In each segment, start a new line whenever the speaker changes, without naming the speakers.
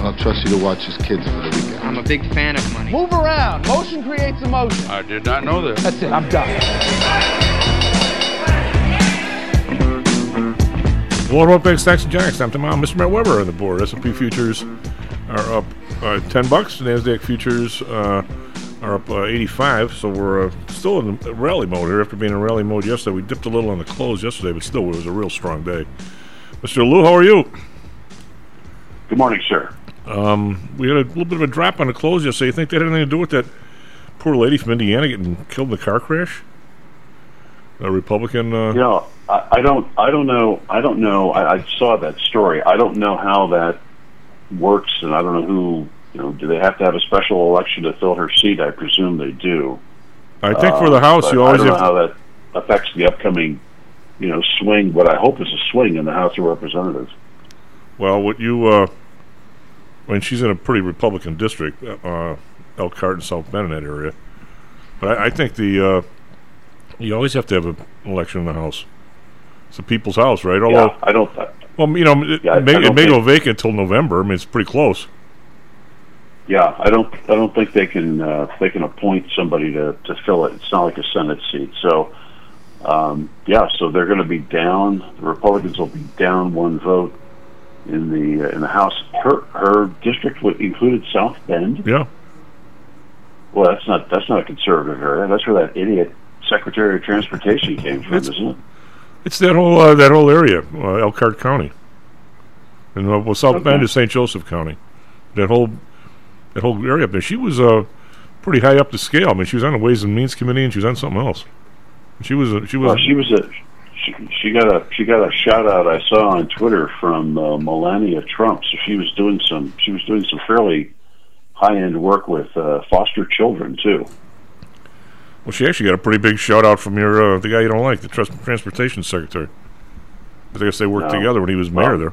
I'll trust you to watch his kids for the weekend.
I'm a big fan of money.
Move around. Motion creates emotion.
I did not know that.
That's it. I'm done.
World Up Big Stocks and Jocks. I'm tomorrow. Mr. Matt Weber on the board. S&P futures are up uh, 10 bucks. Nasdaq futures uh, are up uh, 85. So we're uh, still in rally mode here after being in rally mode yesterday. We dipped a little on the close yesterday, but still it was a real strong day. Mr. Lou, how are you?
Good morning, sir.
Um, we had a little bit of a drop on the close yesterday. You think that had anything to do with that poor lady from Indiana getting killed in the car crash? A Republican. Uh,
know, I, I don't, I don't know, I don't know. I, I saw that story. I don't know how that works, and I don't know who. You know, do they have to have a special election to fill her seat? I presume they do.
I think for the
Uh,
House, you always
I don't
have.
know how that affects the upcoming, you know, swing. What I hope is a swing in the House of Representatives.
Well, what you, uh, I mean, she's in a pretty Republican district, uh, Elkhart and South Bend in that area. But I, I think the, uh, you always have to have an election in the House. It's the people's house, right? Although,
yeah, I don't.
well, you know, it,
Yeah,
may, it may go vacant until November. I mean, it's pretty close.
Yeah, I don't. I don't think they can. Uh, they can appoint somebody to to fill it. It's not like a Senate seat. So, um, yeah. So they're going to be down. The Republicans will be down one vote in the uh, in the House. Her her district included South Bend.
Yeah.
Well, that's not that's not a conservative area. That's where that idiot Secretary of Transportation came from,
It's-
isn't it?
It's that whole uh, that whole area, uh, Elkhart County, and uh, well, South
Okay.
Bend is St. Joseph County. That whole that whole area up there. She was uh, pretty high up the scale. I mean, she was on the Ways and Means Committee, and she was on something else. She was a, she was
Well, she was a she, she got a she got a shout out I saw on Twitter from uh, Melania Trump. So she was doing some she was doing some fairly high end work with uh, foster children too.
well, she actually got a pretty big shout out from your uh, the guy you don't like, the trans- transportation secretary. I guess they worked
No.
together when he was mayor
Well,
there.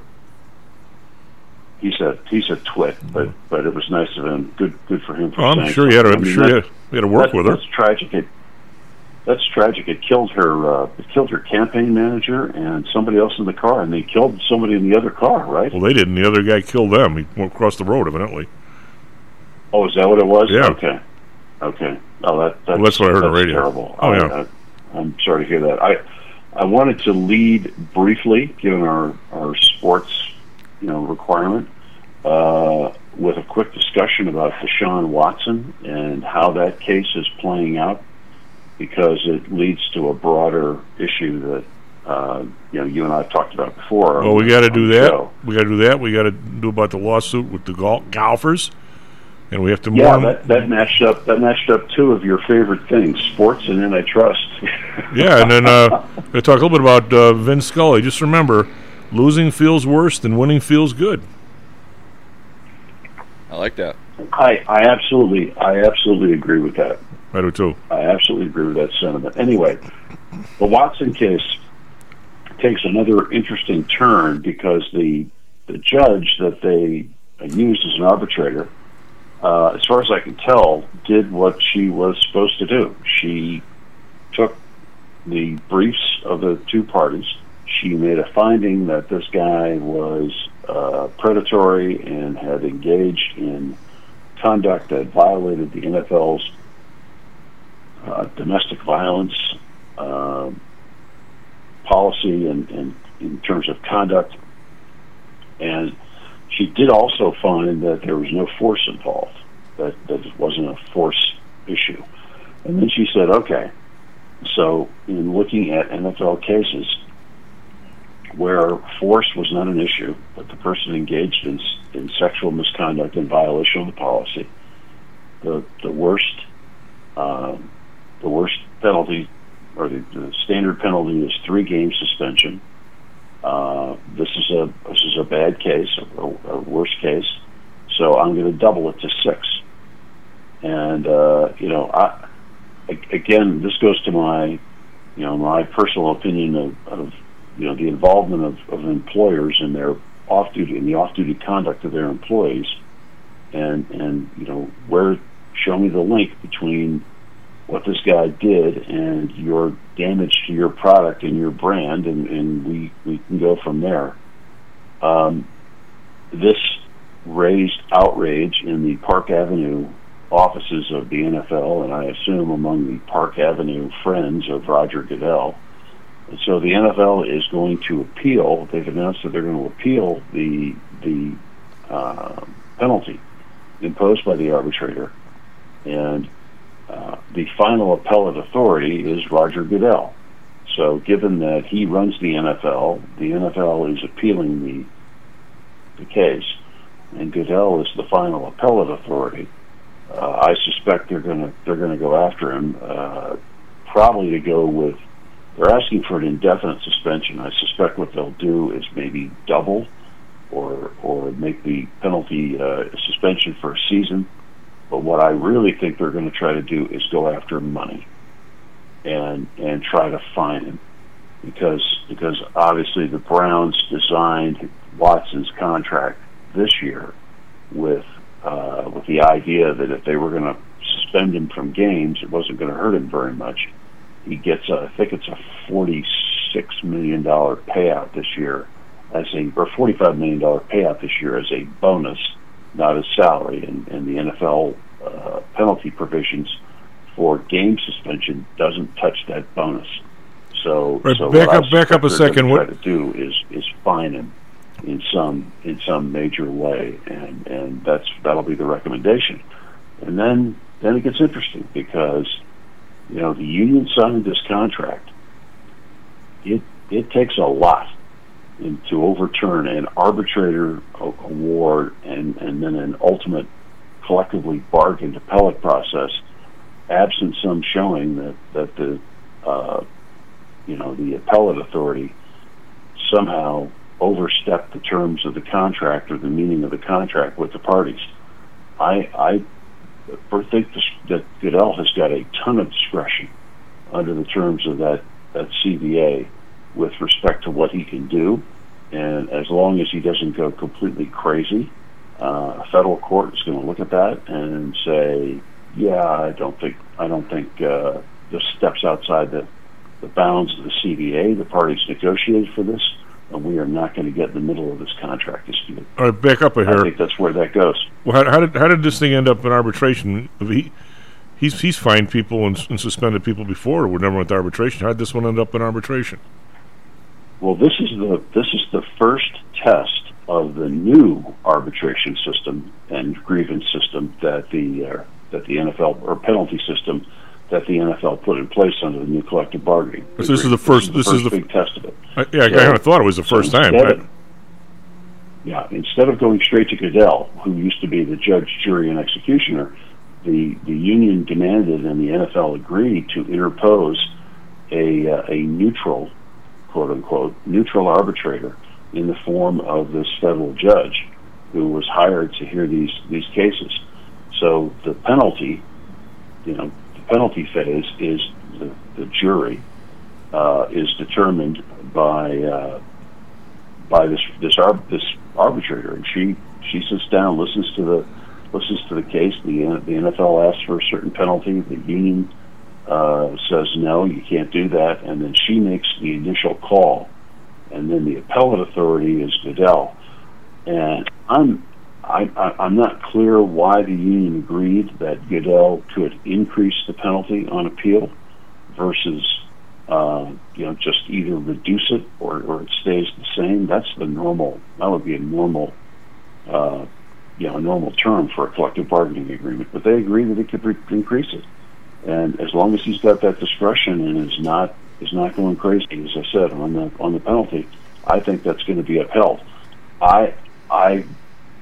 He's a he's a twit, but but it was nice of him. Good good for him. For
Well, I'm sure he had to. I'm
I mean,
sure he had, he had to work
that-
with her.
That's tragic. It, that's tragic. It killed her. Uh, it killed her campaign manager and somebody else in the car, and they killed somebody in the other car. Right?
Well, they didn't. The other guy killed them. He went across the road, evidently.
Oh, is that what it was?
Yeah.
Okay. Okay. Oh, that, that's,
Well, that's what I heard on the radio.
Terrible.
Oh,
I,
yeah.
I, I'm sorry to hear that. I I wanted to lead briefly, given our our sports, you know, requirement, uh, with a quick discussion about Deshaun Watson and how that case is playing out, because it leads to a broader issue that. Uh, you know, you and I have talked about before.
Well, we got to do that.
show.
We got to do that. We got to do about the lawsuit with the gol- golfers, and we have to
Yeah, that, that matched up. That matched up two of your favorite things: sports and antitrust.
Yeah, and then uh, we talk a little bit about uh, Vin Scully. Just remember, losing feels worse than winning feels good.
I like that.
I, I absolutely, I absolutely agree with that.
I do too.
I absolutely agree with that sentiment. Anyway, the Watson case takes another interesting turn because the the judge that they used as an arbitrator, uh, as far as I can tell, did what she was supposed to do. She took the briefs of the two parties. She made a finding that this guy was uh, predatory and had engaged in conduct that violated the NFL's uh, domestic violence uh, policy and, and in terms of conduct. And she did also find that there was no force involved, that, that it wasn't a force issue. And then she said, okay, so in looking at NFL cases where force was not an issue, but the person engaged in, in sexual misconduct in violation of the policy, the, the worst um, the worst penalty or the, the standard penalty is three game suspension. Uh, this is a this is a bad case, a, a worst case, so I'm going to double it to six. And uh, you know, I again, this goes to my you know, my personal opinion of, of you know the involvement of, of employers in their off duty in the off duty conduct of their employees, and and you know where show me the link between what this guy did and your damage to your product and your brand, and, and we we can go from there. Um, this raised outrage in the Park Avenue offices of the NFL, and I assume among the Park Avenue friends of Roger Goodell. And so the NFL is going to appeal. They've announced that they're going to appeal the the uh, penalty imposed by the arbitrator, and uh, the final appellate authority is Roger Goodell. So, given that he runs the NFL, the NFL is appealing the the case, and Goodell is the final appellate authority. Uh, I suspect they're going to they're going to go after him, uh, probably to go with. They're asking for an indefinite suspension. I suspect what they'll do is maybe double, or or make the penalty uh, suspension for a season. But what I really think they're going to try to do is go after money, and and try to find him, because because obviously the Browns designed Watson's contract this year with uh, with the idea that if they were going to suspend him from games, it wasn't going to hurt him very much. He gets, a, I think it's a forty-six million dollar payout this year, as a or forty-five million dollar payout this year as a bonus, not his salary. And, and the NFL uh, penalty provisions for game suspension doesn't touch that bonus. So,
Right,
so
back up- back up a second. What-
to do is is fine him in some in some major way, and and that's that'll be the recommendation. And then then it gets interesting because you know the union signed this contract. It it takes a lot to overturn an arbitrator award and and then an ultimate collectively bargained appellate process, absent some showing that that the uh, you know the appellate authority somehow overstepped the terms of the contract or the meaning of the contract with the parties. I I think this, that Goodell has got a ton of discretion under the terms of that that CBA with respect to what he can do, and as long as he doesn't go completely crazy, uh, a federal court is going to look at that and say, yeah, I don't think I don't think uh, this steps outside the the bounds of the CBA. The parties negotiated for this, and we are not going to get in the middle of this contract dispute.
All right, back up a here.
I think that's where that goes.
Well, how, how did how did this thing end up in arbitration? He he's he's fined people and, and suspended people before. We never went to arbitration. How did this one end up in arbitration?
Well, this is the this is the first test of the new arbitration system and grievance system that the uh, that the NFL or penalty system that the NFL put in place under the new collective bargaining.
So this is the first- this is the-
big test of it.
I, yeah, I
So-
kind of thought it was the
so
first time.
instead
I-
of- yeah, instead of going straight to Goodell, who used to be the judge, jury, and executioner, the the union demanded and the NFL agreed to interpose a uh, a neutral, quote unquote, neutral arbitrator in the form of this federal judge who was hired to hear these these cases. So the penalty, you know, the penalty phase is the, the jury uh, is determined by uh, by this this ar- this arbitrator, and she she sits down, listens to the listens to the case. The the NFL asks for a certain penalty. The union uh, says no, you can't do that, and then she makes the initial call, and then the appellate authority is Goodell. And I'm I, I, I'm not clear why the union agreed that Goodell could increase the penalty on appeal versus uh, you know, just either reduce it or, or it stays the same. That's the normal. That would be a normal, uh, you know, a normal term for a collective bargaining agreement. But they agree that it could re- increase it, and as long as he's got that discretion and is not is not going crazy, as I said on the on the penalty, I think that's going to be upheld. I I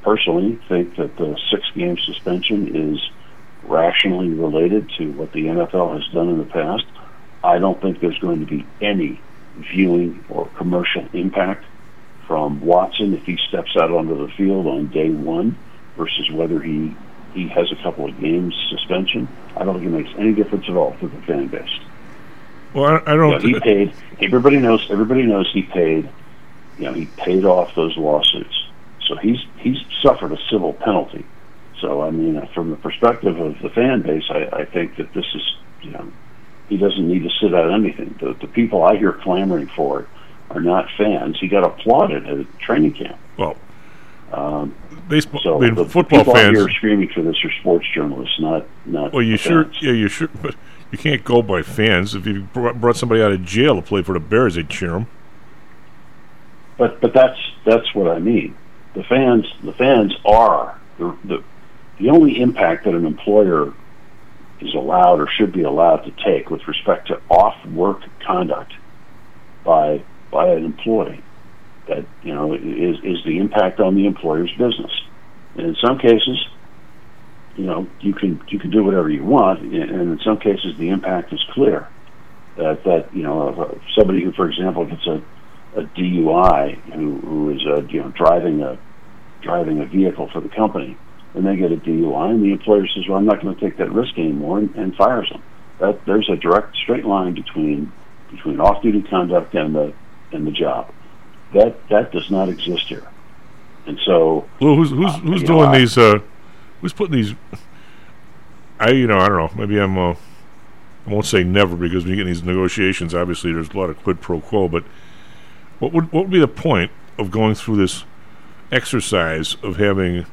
personally think that the six game suspension is rationally related to what the NFL has done in the past. I don't think there's going to be any viewing or commercial impact from Watson if he steps out onto the field on day one versus whether he he has a couple of games suspension. I don't think it makes any difference at all to the fan base.
Well, I, I
You know,
don't.
he paid. Everybody knows. Everybody knows he paid. You know, he paid off those lawsuits. So he's he's suffered a civil penalty. So I mean, uh, from the perspective of the fan base, I, I think that this is you know he doesn't need to sit out anything. The the people I hear clamoring for it are not fans. He got applauded at a training camp.
well,
Um,
baseball.
so
I mean,
the
football
people
fans.
here screaming for this are sports journalists, not not.
Well, you sure? Yeah, you sure. But you can't go by fans. If you brought, somebody out of jail to play for the Bears, they'd cheer him.
But but that's that's what I mean. The fans the fans are the the, the only impact that an employer is allowed or should be allowed to take with respect to off work conduct by by an employee that you know is is the impact on the employer's business. And in some cases, you know, you can you can do whatever you want, and in some cases the impact is clear. That that you know uh, somebody who, for example, gets a a DUI who, who is uh, you know driving a driving a vehicle for the company, and they get a DUI, and the employer says, "Well, I'm not going to take that risk anymore," and, and fires them. That there's a direct straight line between between off-duty conduct and the and the job. That that does not exist here, and so
Well, who's who's who's
you know,
doing
I-
these? Uh, who's putting these? I you know I don't know. Maybe I'm. Uh, I won't say never because when you get in these negotiations, obviously there's a lot of quid pro quo. But what would what would be the point of going through this exercise of having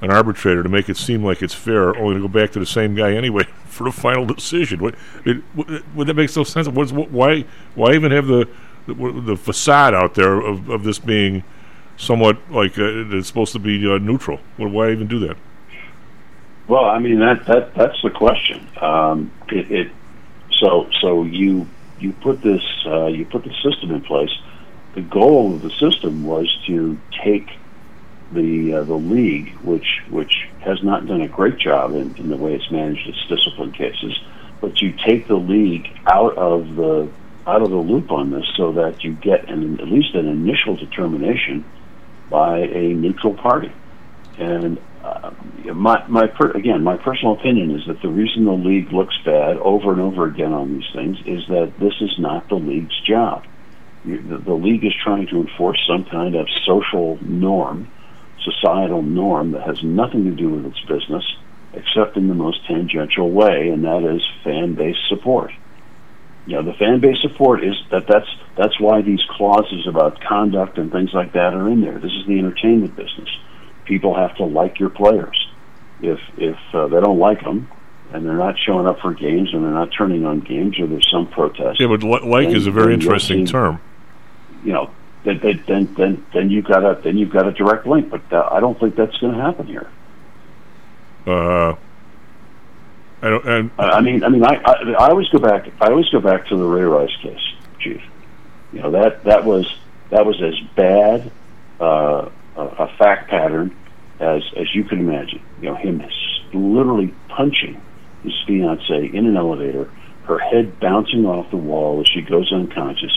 an arbitrator to make it seem like it's fair, only to go back to the same guy anyway for the final decision? What it, would, would that make no sense? What's, what, why why even have the the, facade out there of, of this being somewhat like uh, it's supposed to be uh, neutral? Why even do that?
Well, I mean that that that's the question. Um, it, it so so you you put this uh, you put the system in place. The goal of the system was to take the uh, the league, which which has not done a great job in, in the way it's managed its discipline cases, but you take the league out of the out of the loop on this, so that you get an, at least an initial determination by a neutral party. And uh, my my per, again, my personal opinion is that the reason the league looks bad over and over again on these things is that this is not the league's job. You- The, the league is trying to enforce some kind of social norm, societal norm that has nothing to do with its business, except in the most tangential way, and that is fan base support. You know, the fan base support is that that's that's why these clauses about conduct and things like that are in there. This is the entertainment business people have to like your players. If if uh, they don't like them and they're not showing up for games and they're not turning on games or there's some protest,
Yeah, but li- like
then-
is a very interesting term.
you know, then then then then, then you've got a then you've got a direct link. But uh, I don't think that's going to happen here.
Uh, I don't.
I I mean, I mean, I, I I always go back. I always go back to the Ray Rice case, Chief. You know that that was that was as bad uh, a, a fact pattern as as you can imagine. You know, him literally punching his fiancee in an elevator, her head bouncing off the wall as she goes unconscious,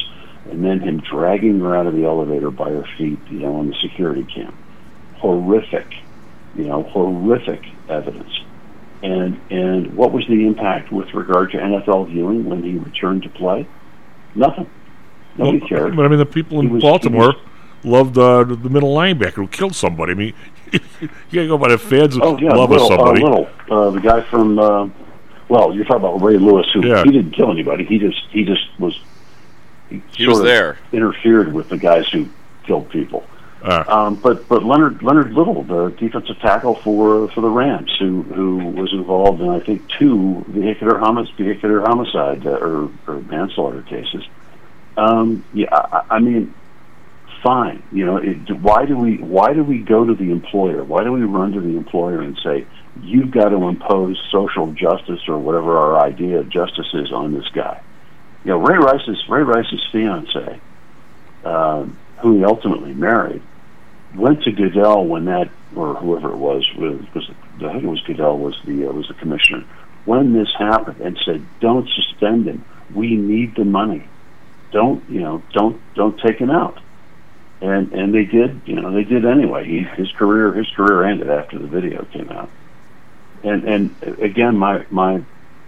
and then him dragging her out of the elevator by her feet. You know, on the security cam. Horrific. You know, horrific evidence. And and what was the impact with regard to NFL viewing when he returned to play? Nothing. Nobody
well,
cared.
but I mean, the people in
was-
Baltimore
was-
loved uh, the the middle linebacker who killed somebody. I mean, you gotta go by the fans
Oh yeah,
love
little,
of somebody.
Uh, little, uh, the guy from. Uh, well, you're talking about Ray Lewis, who
Yeah.
he didn't kill anybody. He just he just was. He,
He
sort
was
of
there.
Interfered with the guys who killed people.
Ah.
Um, but but Leonard Leonard Little, the defensive tackle for for the Rams, who who was involved in I think two vehicular homicide, vehicular homicide uh, or, or manslaughter cases. Um, yeah, I, I mean, fine. You know, it, why do we why do we go to the employer? Why do we run to the employer and say you've got to impose social justice or whatever our idea of justice is on this guy? You know, Ray Rice's Ray Rice's fiance, um, who he ultimately married, went to Goodell when that or whoever it was was, I think it was Goodell was the uh, was the commissioner when this happened and said don't suspend him. We need the money. Don't you know? Don't don't take him out and and they did you know they did anyway he his career his career ended after the video came out and and again my my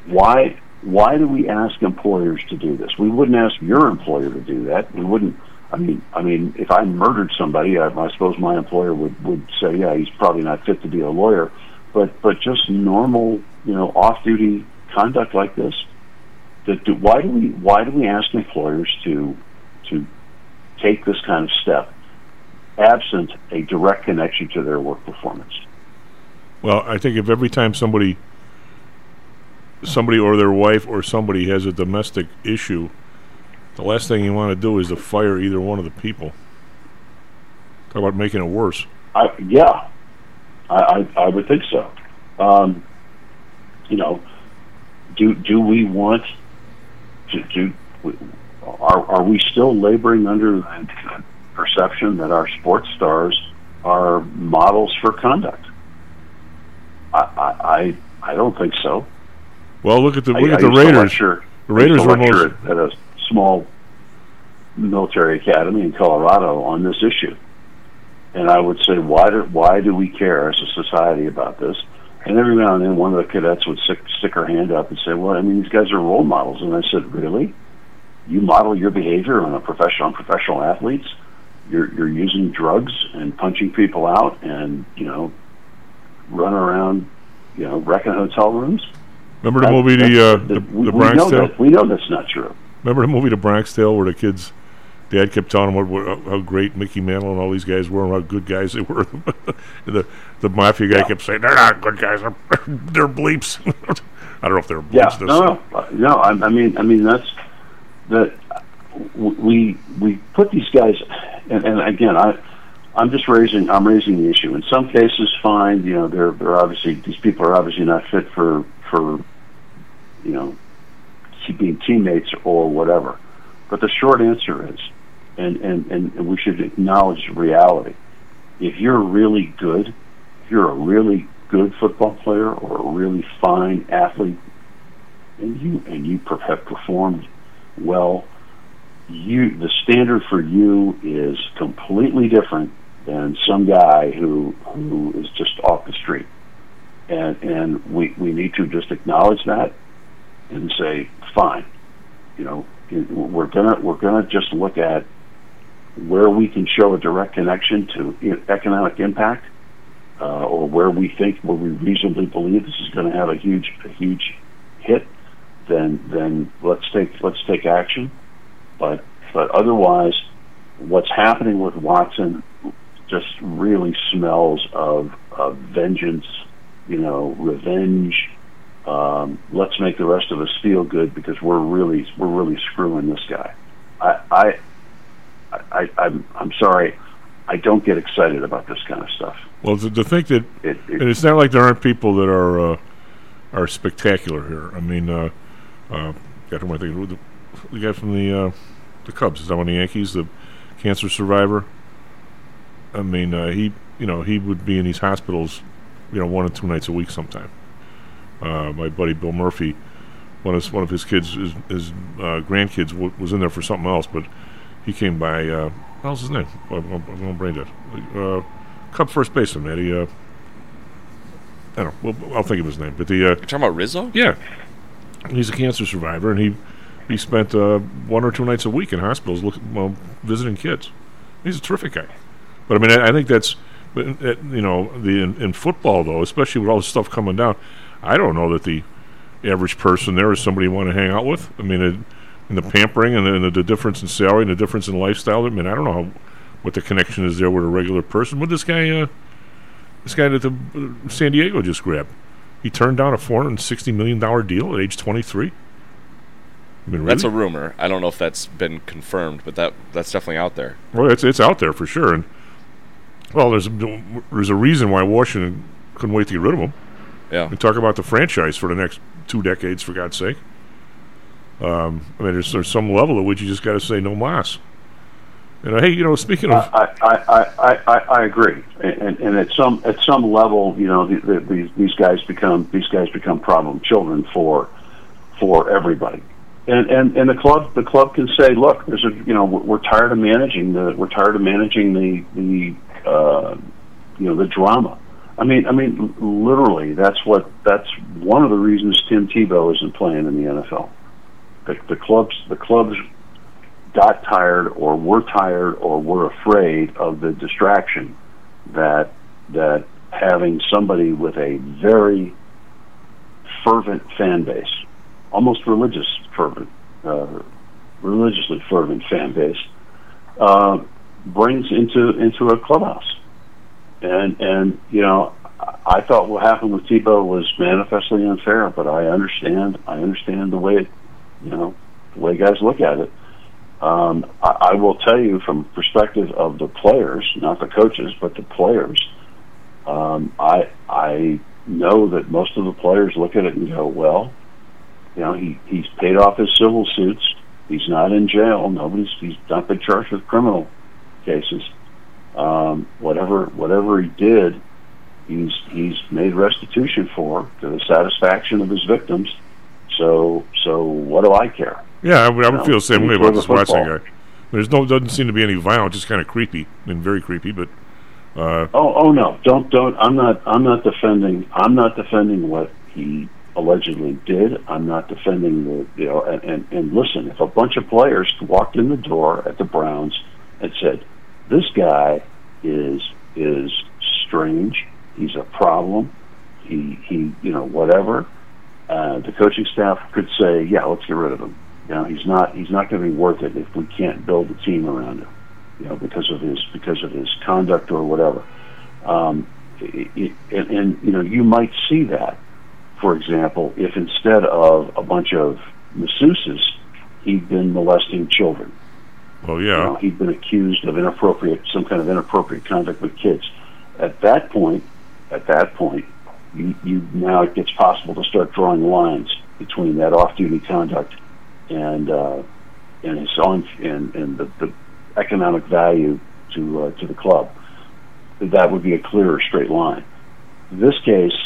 why why do we ask employers to do this? We wouldn't ask your employer to do that. We wouldn't. I mean, I mean, if I murdered somebody, I, I suppose my employer would would say, yeah, he's probably not fit to be a lawyer. But but just normal, you know, off-duty conduct like this. That do, why do we why do we ask employers to to take this kind of step, absent a direct connection to their work performance?
Well, I think if every time somebody somebody or their wife or somebody has a domestic issue, the last thing you want to do is to fire either one of the people. Talk about making it worse.
I, yeah, I, I, I would think so. Um, you know, do do we want to do? Are are we still laboring under the perception that our sports stars are models for conduct? I I, I, don't think so.
Well, look at the look
I
at the Raiders.
lecture-
The Raiders were most.
lecture at, at a small military academy in Colorado on this issue, and I would say, why do why do we care as a society about this? And every now and then, one of the cadets would stick, stick her hand up and say, "Well, I mean, these guys are role models." And I said, "Really? You model your behavior on a professional on professional athletes? You're you're using drugs and punching people out, and you know, running around, you know, wrecking hotel rooms."
Remember the movie the uh,
that's-
the,
we,
the
we
Bronx
know
Tale?
that, we know that's not true.
Remember the movie The Bronx Tale where the kids, dad kept telling them what, what, how great Mickey Mantle and all these guys were and how good guys they were. the the mafia guy
Yeah.
kept saying they're not good guys. They're, they're bleeps. I don't know if they're bleeps.
Yeah, no, no, no. I, I mean, I mean that's that we we put these guys, and, and again, I I'm just raising I'm raising the issue. In some cases, fine. You know, they're they're obviously these people are obviously not fit for for you know being teammates or whatever. But the short answer is, and and and we should acknowledge reality. If you're really good, if you're a really good football player or a really fine athlete, and you and you have performed well, you the standard for you is completely different than some guy who who is just off the street. And and we we need to just acknowledge that and say, fine, you know, we're gonna we're gonna just look at where we can show a direct connection to economic impact, uh, or where we think where we reasonably believe this is going to have a huge a huge hit, then then let's take let's take action. But but otherwise, what's happening with Watson just really smells of, of vengeance, you know, revenge. Um, let's make the rest of us feel good because we're really we're really screwing this guy. I, I I, I'm I'm sorry, I don't get excited about this kind of stuff.
Well, to, to think that,
It, it,
and it's not like there aren't people that are uh, are spectacular here. I mean, uh, uh, got I thinking? The, the guy from the uh, the Cubs is that one of the Yankees, the cancer survivor. I mean, uh, he you know he would be in these hospitals, you know, one or two nights a week sometime. Uh, my buddy Bill Murphy, one of his, one of his kids, his, his uh, grandkids w- was in there for something else, but he came by. Uh, what else his name? I'm, I'm brain dead. Uh, Cub first baseman, Eddie. Uh, I don't know. Well, I'll think of his name. But the uh,
You're talking about Rizzo?
yeah, he's a cancer survivor, and he he spent uh, one or two nights a week in hospitals, look, well, visiting kids. He's a terrific guy. But I mean, I, I think that's, but uh, you know, the in, in football though, especially with all this stuff coming down, I don't know that the average person there is somebody you want to hang out with. I mean, it, and the pampering and the, and the difference in salary and the difference in lifestyle. I mean, I don't know how, what the connection is there with a regular person. What this guy, uh, this guy that the uh, San Diego just grabbed, he turned down a four hundred sixty million dollar deal at age twenty three. I mean, really?
That's a rumor. I don't know if that's been confirmed, but that that's definitely out there.
Well, it's it's out there for sure, and well, there's there's a reason why Washington couldn't wait to get rid of him.
Yeah.
And talk about the franchise for the next two decades, for God's sake. Um, I mean, there's there's some level at which you just got to say no mas. And uh, hey, you know, speaking of,
I, I, I, I, I agree, and, and at some at some level, you know, the, the, these these guys become these guys become problem children for for everybody, and and and the club the club can say, look, there's a you know we're, we're tired of managing the we're tired of managing the the uh, you know the drama I mean, I mean, literally, that's what that's one of the reasons Tim Tebow isn't playing in the NFL. The, the clubs, the clubs got tired, or were tired, or were afraid of the distraction that that having somebody with a very fervent fan base, almost religious fervent, uh, religiously fervent fan base, uh, brings into into a clubhouse. And and you know, I- thought what happened with Tebow was manifestly unfair, but I understand. I understand the way it, you know, the way guys look at it. Um, I, I will tell you from perspective of the players, not the coaches, but the players. Um, I I know that most of the players look at it and go, well, you know, he he's paid off his civil suits. He's not in jail. Nobody's he's not been charged with criminal cases. Um, whatever whatever he did, he's he's made restitution for to the satisfaction of his victims. So so what do I care?
Yeah, I would, I would feel the same way about this Watson guy. There's no doesn't seem to be any violence, just kind of creepy and very creepy. But uh,
Oh, oh no! Don't, don't. I'm not. I'm not defending. I'm not defending what he allegedly did. I'm not defending the. You know, and, and and listen, if a bunch of players walked in the door at the Browns and said, "This guy is is strange. He's a problem. He he. You know, whatever." Uh, the coaching staff could say, "Yeah, let's get rid of him." You know, he's not. He's not going to be worth it if we can't build a team around him you know, because of his because of his conduct or whatever. Um, it, it, and, and you know, you might see that, for example, if instead of a bunch of masseuses, he'd been molesting children. You
yeah,
know, he'd been accused of inappropriate, some kind of inappropriate conduct with kids. At that point, at that point, you, you now it gets possible to start drawing lines between that off-duty conduct and uh, and his on and, and the, the economic value to uh, to the club. That would be a clearer straight line. In this case,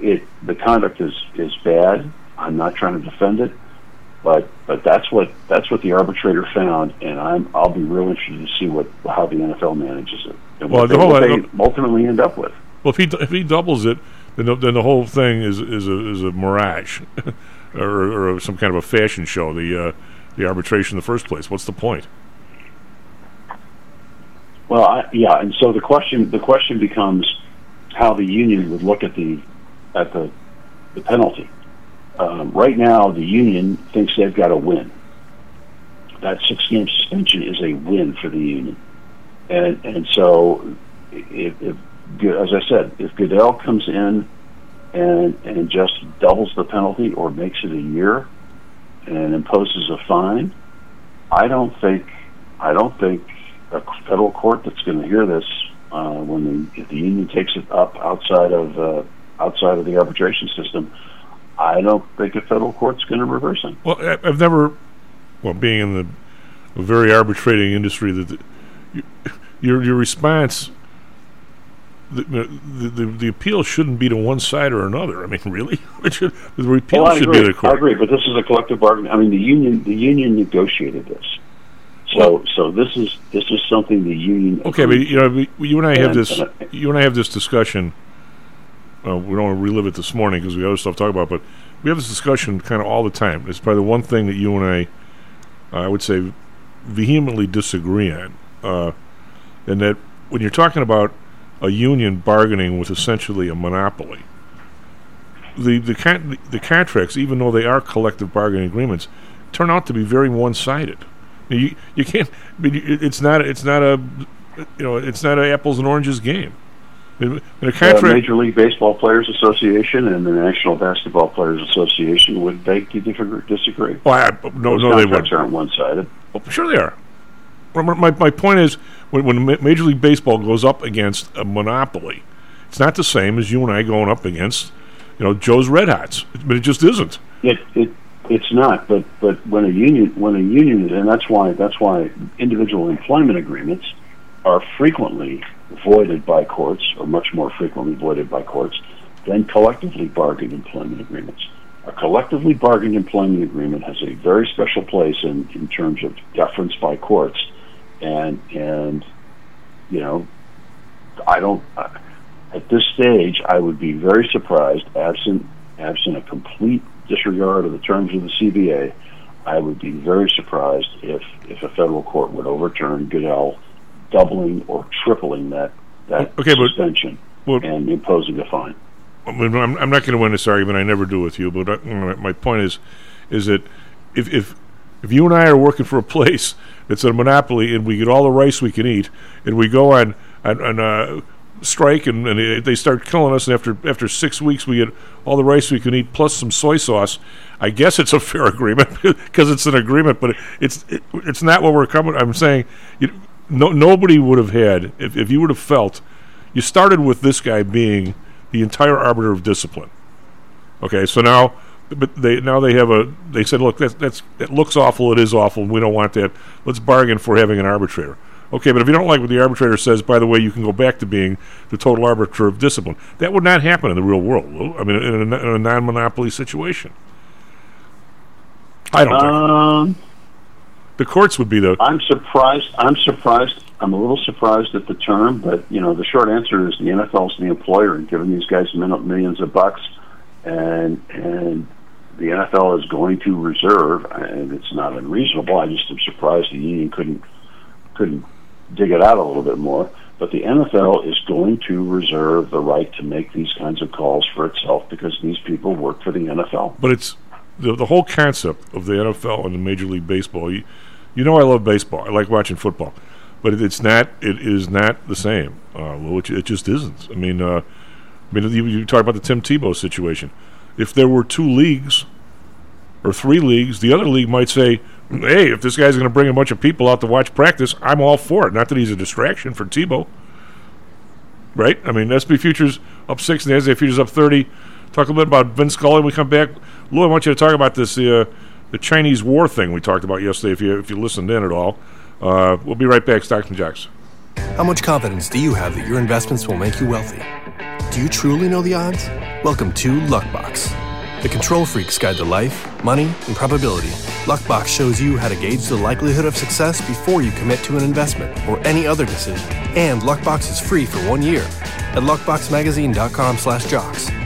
it the conduct is is bad. I'm not trying to defend it, but but that's what that's what the arbitrator found, and I'm I'll be real interested to see what how the NFL manages it and
Well,
what,
the
they,
whole-
what they ultimately end up with.
Well, if he if he doubles it, then the, then the whole thing is is a is a mirage, or, or some kind of a fashion show. The uh, the arbitration in the first place. What's the point?
Well, I, yeah, and so the question the question becomes how the union would look at the at the the penalty. Um, right now, the union thinks they've got to win. That six game suspension is a win for the union, and and so if, if as I said, if Goodell comes in and and just doubles the penalty or makes it a year and imposes a fine, I don't think I don't think a federal court that's going to hear this uh, when the, if the union takes it up outside of uh, outside of the arbitration system, I don't think a federal court's going to reverse him.
Well, I- I've never, well, being in the a very arbitrating industry, that the, you- your your response, the, the the the appeal shouldn't be to one side or another. I mean, really, should- the appeal
Well,
should
agree.
be to the court.
I agree, but this is a collective bargaining. I mean, the union the union negotiated this, so so this is this is something the union.
Okay, but you know, you and I have
And-
this.
and I-
You and I have this discussion. Uh, we don't want to relive it this morning because we have other stuff to talk about. But we have this discussion kind of all the time. It's probably the one thing that you and I, I would say, vehemently disagree on. Uh, and that when you're talking about a union bargaining with essentially a monopoly, the the con- the contracts, even though they are collective bargaining agreements, turn out to be very one-sided. You you can't. It's not it's not a you know it's not an apples and oranges game. A uh,
The
contract,
Major League Baseball Players Association and the National Basketball Players Association would beg to disagree.
well, I, no,
Those
no, they wouldn't.
aren't one-sided.
Well, sure they are. My, my, my point is, when, when Major League Baseball goes up against a monopoly, it's not the same as you and I going up against, you know, Joe's Red Hots. But it just isn't.
It it it's not, but but when a union when a union and that's why that's why individual employment agreements are frequently voided by courts, or much more frequently voided by courts than collectively bargained employment agreements. A collectively bargained employment agreement has a very special place in, in terms of deference by courts, and and you know, I don't. At this stage, I would be very surprised, absent absent a complete disregard of the terms of the CBA, I would be very surprised if if a federal court would overturn Goodell doubling or tripling that that
Okay, but-
suspension
well-
and imposing a fine.
I I'm, I'm not going to win this argument. I never do with you. But uh, my point is, is that if if if you and I are working for a place that's a monopoly and we get all the rice we can eat, and we go on on, on uh, strike and, and they- they start killing us, and after after six weeks we get all the rice we can eat plus some soy sauce. I guess it's a fair agreement because it's an agreement, but it's it, it's not what we're coming. I'm saying, you, no nobody would have had if if you would have felt you started with this guy being the entire arbiter of discipline. Okay, so now, but they now they have a. They said, look, that's that's it looks awful. It is awful. We don't want that. Let's bargain for having an arbitrator. Okay, but if you don't like what the arbitrator says, by the way, you can go back to being the total arbiter of discipline. That would not happen in the real world. I mean, in a, in a non-monopoly situation. I don't think
Um,
the courts would be the.
I'm surprised. I'm surprised. I'm a little surprised at the term, but you know, the short answer is the NFL's the employer and giving these guys millions of bucks, and and the NFL is going to reserve, and it's not unreasonable. I just am surprised the union couldn't couldn't dig it out a little bit more. But the NFL is going to reserve the right to make these kinds of calls for itself because these people work for the NFL.
But it's the the whole concept of the NFL and the Major League Baseball. You, you know, I love baseball. I like watching football, but it, it's not. It is not the same. Uh, Lou. it, it just isn't. I mean, uh, I mean, you, you talk about the Tim Tebow situation. If there were two leagues or three leagues, the other league might say, "Hey, if this guy's going to bring a bunch of people out to watch practice, I'm all for it." Not that he's a distraction for Tebow, right? I mean, S&P Futures up six and the NSA Futures up thirty. Talk a little bit about Vin Scully. When we come back, Lou, I want you to talk about this uh, the Chinese war thing we talked about yesterday. If you if you listened in at all, uh, we'll be right back. Stocks and Jocks.
How much confidence do you have that your investments will make you wealthy? Do you truly know the odds? Welcome to Luckbox, the control freak's guide to life, money, and probability. Luckbox shows you how to gauge the likelihood of success before you commit to an investment or any other decision. And Luckbox is free for one year at luckboxmagazine.com/jocks.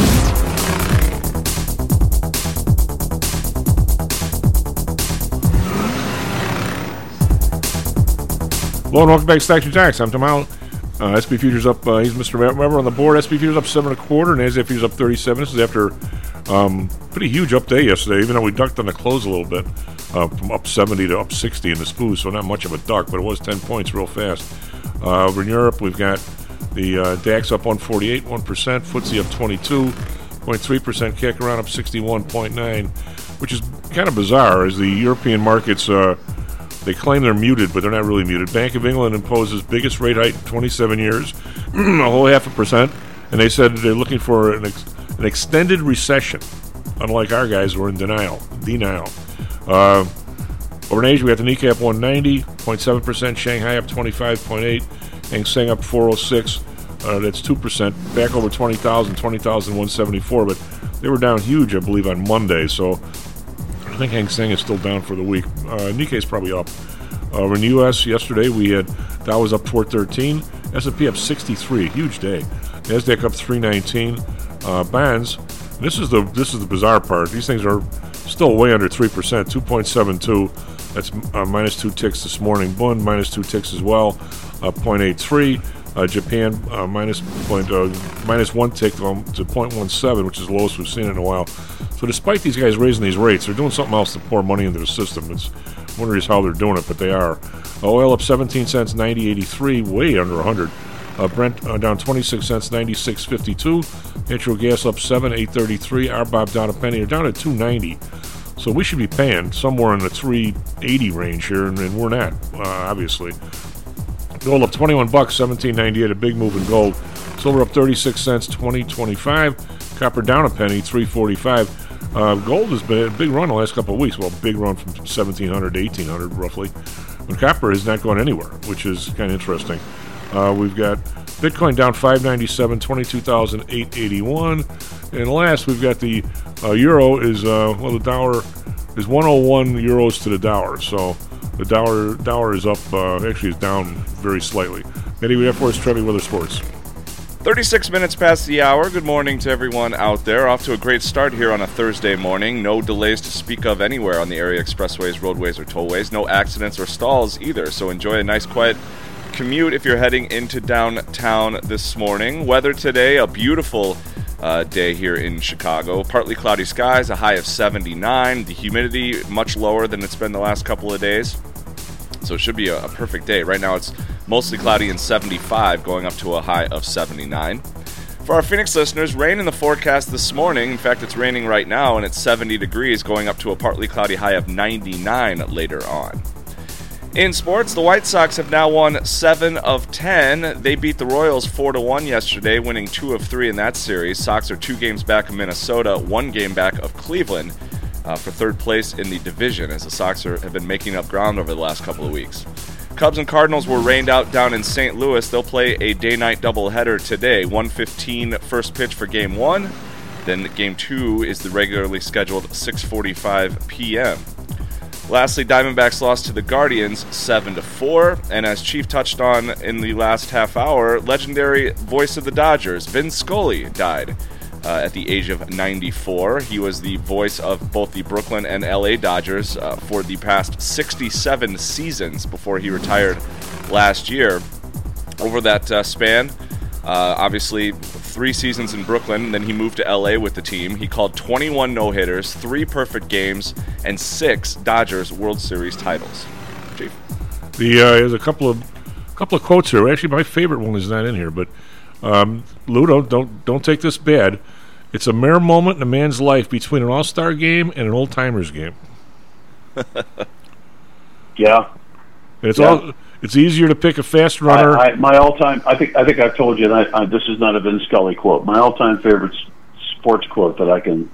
Hello and welcome back to Stocks and Jocks. I'm Tom Allen. Uh, S&P Futures up. Uh, he's Mr. Weber on the board. S&P Futures up seven and a quarter, and NASDAQ Futures up 37. This is after um, pretty huge up day yesterday. Even though we ducked on the close a little bit, uh, from up 70 to up 60 in the SPOO, so not much of a duck, but it was 10 points real fast. Uh, over in Europe, we've got the uh, DAX up 148, one percent. FTSE up 22.3 percent. CAC around up 61.9, which is kind of bizarre as the European markets. Uh, they claim they're muted, but they're not really muted. Bank of England imposes biggest rate hike in 27 years, a whole half a percent, and they said they're looking for an, ex- an extended recession. Unlike our guys, who are in denial. Denial. Uh, over in Asia, we got the Nikkei up 190.7 percent, Shanghai up 25.8, Hang Seng up 406. Uh, that's two percent, back over 20,000, 20,174. But they were down huge, I believe, on Monday. So I think Hang Seng is still down for the week. Uh, Nikkei is probably up. Uh, in the U.S. yesterday, we had Dow was up 413, S&P up 63, huge day. Nasdaq up 319. Uh, bonds. This is the this is the bizarre part. These things are still way under three percent, 2.72. That's uh, minus two ticks this morning. Bund minus two ticks as well, uh, 0.83. Uh, Japan uh, minus point uh, minus one tick to 0.17, which is the lowest we've seen in a while. So despite these guys raising these rates, they're doing something else to pour money into the system. It's wondering how they're doing it, but they are. Oil up 17 cents, 90.83, way under 100. Uh, Brent uh, down 26 cents, 96.52. Natural gas up 7, 8.33. RBOB down a penny, or down at 290. So we should be paying somewhere in the 380 range here, and, and we're not, uh, obviously. Gold up 21 bucks, 17.98, a big move in gold. Silver up 36 cents, 20.25. Copper down a penny, 3.45. Uh, gold has been a big run the last couple of weeks. Well, big run from 1700 to 1800 roughly. But copper is not going anywhere, which is kind of interesting. Uh, we've got Bitcoin down 597, 22,881. And last, we've got the uh, euro is, uh, well, the dollar is 101 euros to the dollar. So the dollar dollar is up, uh, actually, is down very slightly. Eddie, we have for us Trevi Weather Sports.
36 minutes past the hour. Good morning to everyone out there. Off to a great start here on a Thursday morning. No delays to speak of anywhere on the area expressways, roadways, or tollways. No accidents or stalls either. So enjoy a nice, quiet commute if you're heading into downtown this morning. Weather today, a beautiful uh, day here in Chicago. Partly cloudy skies, a high of 79. The humidity much lower than it's been the last couple of days. So it should be a, a perfect day. Right now it's mostly cloudy and 75, going up to a high of 79. For our Phoenix listeners, rain in the forecast this morning. In fact, it's raining right now and it's 70 degrees, going up to a partly cloudy high of 99 later on. In sports, the White Sox have now won 7 of 10. They beat the Royals 4 to 1 yesterday, winning 2 of 3 in that series. Sox are 2 games back of Minnesota, 1 game back of Cleveland uh, for third place in the division as the Sox are, have been making up ground over the last couple of weeks. Cubs and Cardinals were rained out down in St. Louis. They'll play a day-night doubleheader today. 1:15 first pitch for game 1. Then game 2 is the regularly scheduled 6:45 p.m. Lastly, Diamondbacks lost to the Guardians 7 to 4, and as Chief touched on in the last half hour, legendary voice of the Dodgers, Vin Scully, died uh, at the age of 94. He was the voice of both the Brooklyn and LA Dodgers uh, for the past 67 seasons before he retired last year. Over that uh, span, uh, obviously, three seasons in Brooklyn. Then he moved to LA with the team. He called 21 no hitters, three perfect games, and six Dodgers World Series titles. Chief.
The uh, there's a couple of couple of quotes here. Actually, my favorite one is not in here, but um, Ludo, don't don't take this bad. It's a mere moment in a man's life between an All Star game and an old timers game.
Yeah.
And it's
Yeah.
all It's easier to pick a fast runner.
I, I, my all-time, I think, I think I've told you, and I, I, this is not a Vin Scully quote. My all-time favorite sports quote that I can,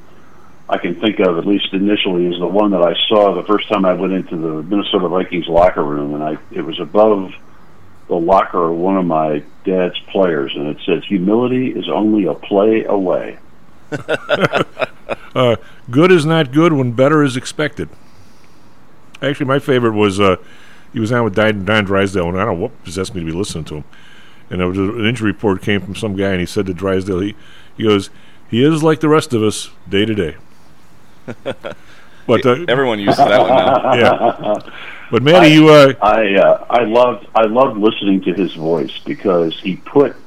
I can think of at least initially is the one that I saw the first time I went into the Minnesota Vikings locker room, and I it was above the locker of one of my dad's players, and it says, "Humility is only a play away."
uh, good is not good when better is expected. Actually, my favorite was uh, he was on with Don, Don Drysdale, and I don't know what possessed me to be listening to him. And there was an injury report came from some guy, and he said to Drysdale, he, he goes, he is like the rest of us, day to day. But uh,
everyone uses that one now.
Yeah. But Matty,
I,
you uh,
I uh, I loved I loved listening to his voice because he put,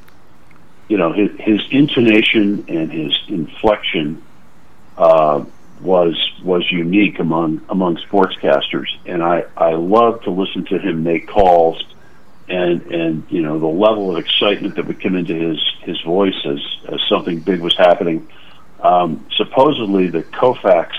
you know, his, his intonation and his inflection uh, was was unique among among sportscasters, and I I love to listen to him make calls, and and you know the level of excitement that would come into his his voice as as something big was happening. Um, supposedly, the Koufax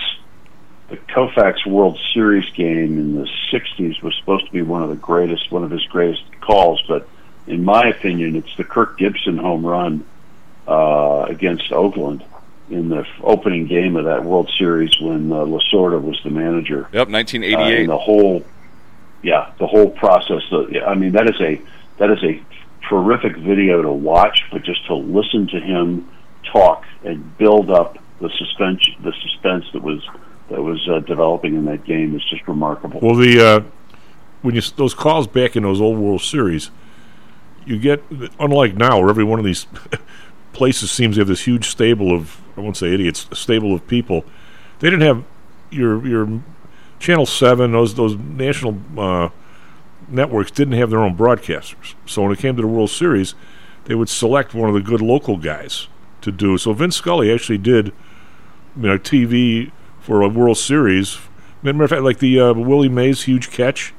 the Koufax World Series game in the '60s was supposed to be one of the greatest, one of his greatest calls, but in my opinion, it's the Kirk Gibson home run uh, against Oakland in the opening game of that World Series when uh, Lasorda was the manager.
Yep,
Uh,
1988.
and the whole, yeah, the whole process. Uh, I mean, that is a that is a terrific video to watch, but just to listen to him talk and build up the suspense, the suspense that was that was uh, developing in that game is just remarkable.
Well, the uh, when you those calls back in those old World Series, you get unlike now, where every one of these places seems to have this huge stable of I won't say idiots, a stable of people. They didn't have your your Channel Seven, those those national uh, networks didn't have their own broadcasters. So when it came to the World Series, they would select one of the good local guys to do. So Vin Scully actually did, you know, TV for a World Series. Matter of fact, like the uh, Willie Mays huge catch,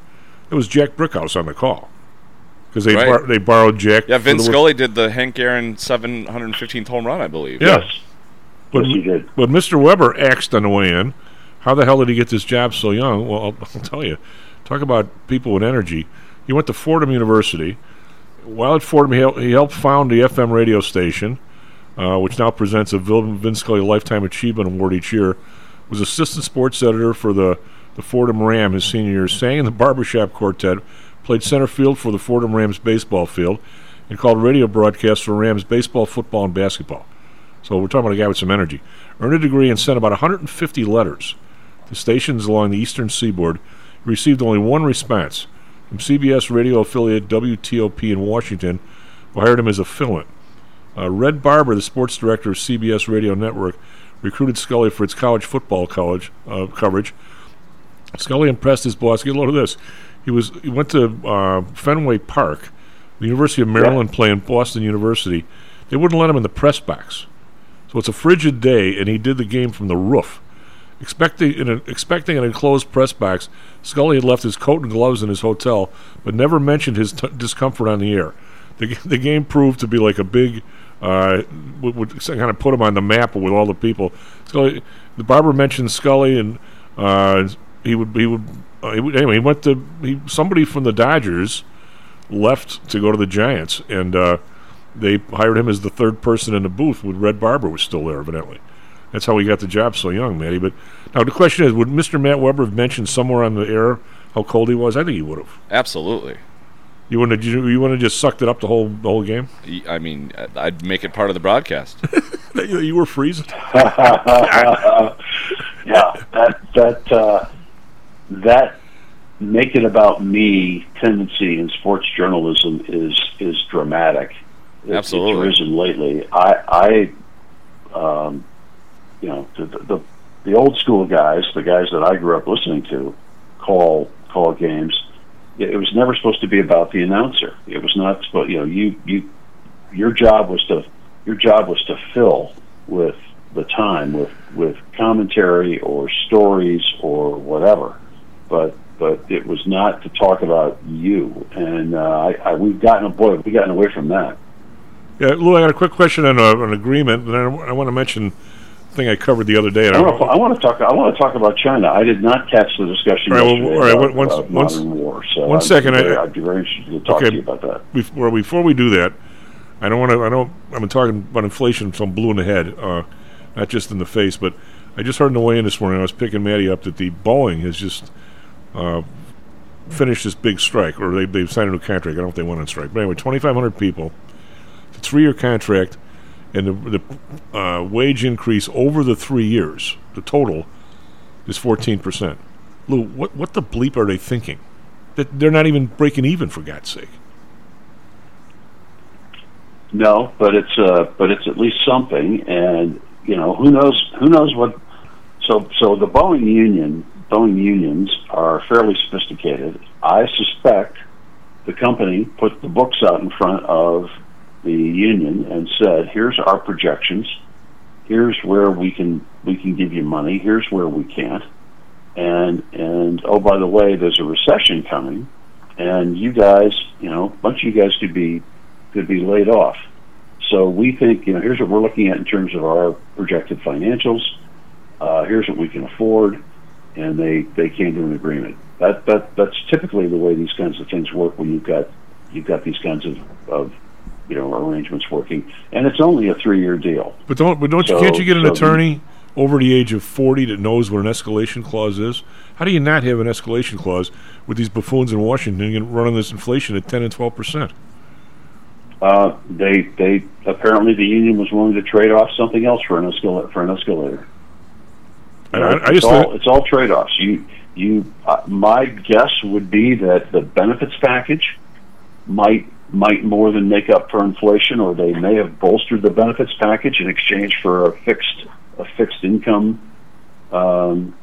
it was Jack Brickhouse on the call because they
Right.
bar- they borrowed Jack.
Yeah,
Vin
Scully did the Hank Aaron 715th home run, I believe.
Yeah. But,
Yes, he did.
but Mr. Weber axed on the way in. How the hell did he get this job so young? Well, I'll, I'll tell you. Talk about people with energy. He went to Fordham University. While at Fordham, he helped, he helped found the FM radio station, uh, which now presents a Vin Scully Lifetime Achievement Award each year. Was assistant sports editor for the, the Fordham Ram his senior year. Sang in the barbershop quartet. Played center field for the Fordham Rams baseball field, and called radio broadcasts for Rams baseball, football, and basketball. So we're talking about a guy with some energy. Earned a degree and sent about 150 letters to stations along the eastern seaboard. He received only one response from CBS radio affiliate WTOP in Washington, who hired him as a fill-in. Uh, Red Barber, the sports director of CBS Radio Network, recruited Scully for its college football college uh, coverage. Scully impressed his boss. Get a load of this. He was he went to uh, Fenway Park, the University of Maryland, playing Boston University. They wouldn't let him in the press box. So it's a frigid day, and he did the game from the roof. Expecting in an, expecting an enclosed press box, Scully had left his coat and gloves in his hotel, but never mentioned his t- discomfort on the air. The, the game proved to be like a big, uh, would, would kind of put him on the map with all the people. Scully, the barber mentioned Scully, and uh, he would he would, uh, he would anyway. He went to he somebody from the Dodgers left to go to the Giants, and uh, they hired him as the third person in the booth. With Red Barber was still there, evidently. That's how he got the job so young, Matty. But now the question is, would Mr. Matt Weber have mentioned somewhere on the air how cold he was? I think he would have.
Absolutely.
You wouldn't have, you, you wouldn't have just sucked it up the whole the whole game.
I mean, I'd make it part of the broadcast.
You, you were freezing.
yeah, that that uh, that make it about me tendency in sports journalism is is dramatic. It-
Absolutely.
it's risen lately. I I um, you know the, the the old school guys, the guys that I grew up listening to, call call games. It was never supposed to be about the announcer. It was not supposed. You know, you you your job was to your job was to fill with the time with with commentary or stories or whatever but but it was not to talk about you and uh, I, I we've gotten boy we've gotten away from that
Yeah, Lou, I got a quick question on uh, an agreement, and I, I want to mention thing I covered the other day.
I
I,
want, to, I want to talk. I want to talk about China. I did not catch the discussion
All right, well, all right,
about,
once-
about modern war. So
one second,
Be
I-
very, I'd be very interested to talk
Okay.
to you about that.
Bef- well, before we do that, I don't want to. I don't. I've been talking about inflation, so I'm blue in the head, uh, not just in the face. But I just heard on the way in this morning. I was picking Matty up that the Boeing has just uh, finished this big strike, or they, they've signed a new contract. I don't know if they went on strike, but anyway, 2,500 people. It's a three-year contract, and the, the uh, wage increase over the three years, the total, is 14 percent. Lou, what what the bleep are they thinking? That they're not even breaking even, for God's sake.
No, but it's uh, but it's at least something, and you know who knows who knows what. So so the Boeing union Boeing unions are fairly sophisticated. I suspect the company put the books out in front of the union and said, "Here's our projections. Here's where we can we can give you money. Here's where we can't." And and oh by the way, there's a recession coming, and you guys, you know, a bunch of you guys could be could be laid off. So we think, you know, here's what we're looking at in terms of our projected financials. Uh, here's what we can afford, and they they came to an agreement. That that that's typically the way these kinds of things work when you've got you've got these kinds of, of you know arrangements working, and it's only a three year deal.
But don't but don't you,
So-
can't you get an
so
attorney over the age of forty that knows what an escalation clause is? How do you not have an escalation clause with these buffoons in Washington running this inflation at ten and twelve percent?
Uh, they they apparently the union was willing to trade off something else for an escalator for an escalator.
I,
You know,
I, I
it's
just
all, it's all trade offs. You you uh, my guess would be that the benefits package might might more than make up for inflation, or they may have bolstered the benefits package in exchange for a fixed a fixed income um,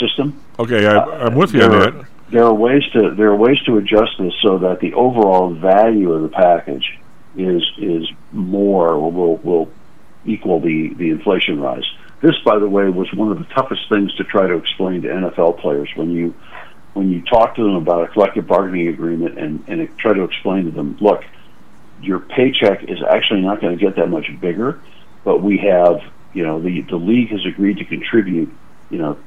system.
okay, I, I'm with you on
there,
that.
there are ways to there are ways to adjust this so that the overall value of the package is is more or will will equal the the inflation rise. This, by the way, was one of the toughest things to try to explain to NFL players when you when you talk to them about a collective bargaining agreement and and try to explain to them, look, your paycheck is actually not going to get that much bigger, but we have you know the the league has agreed to contribute you know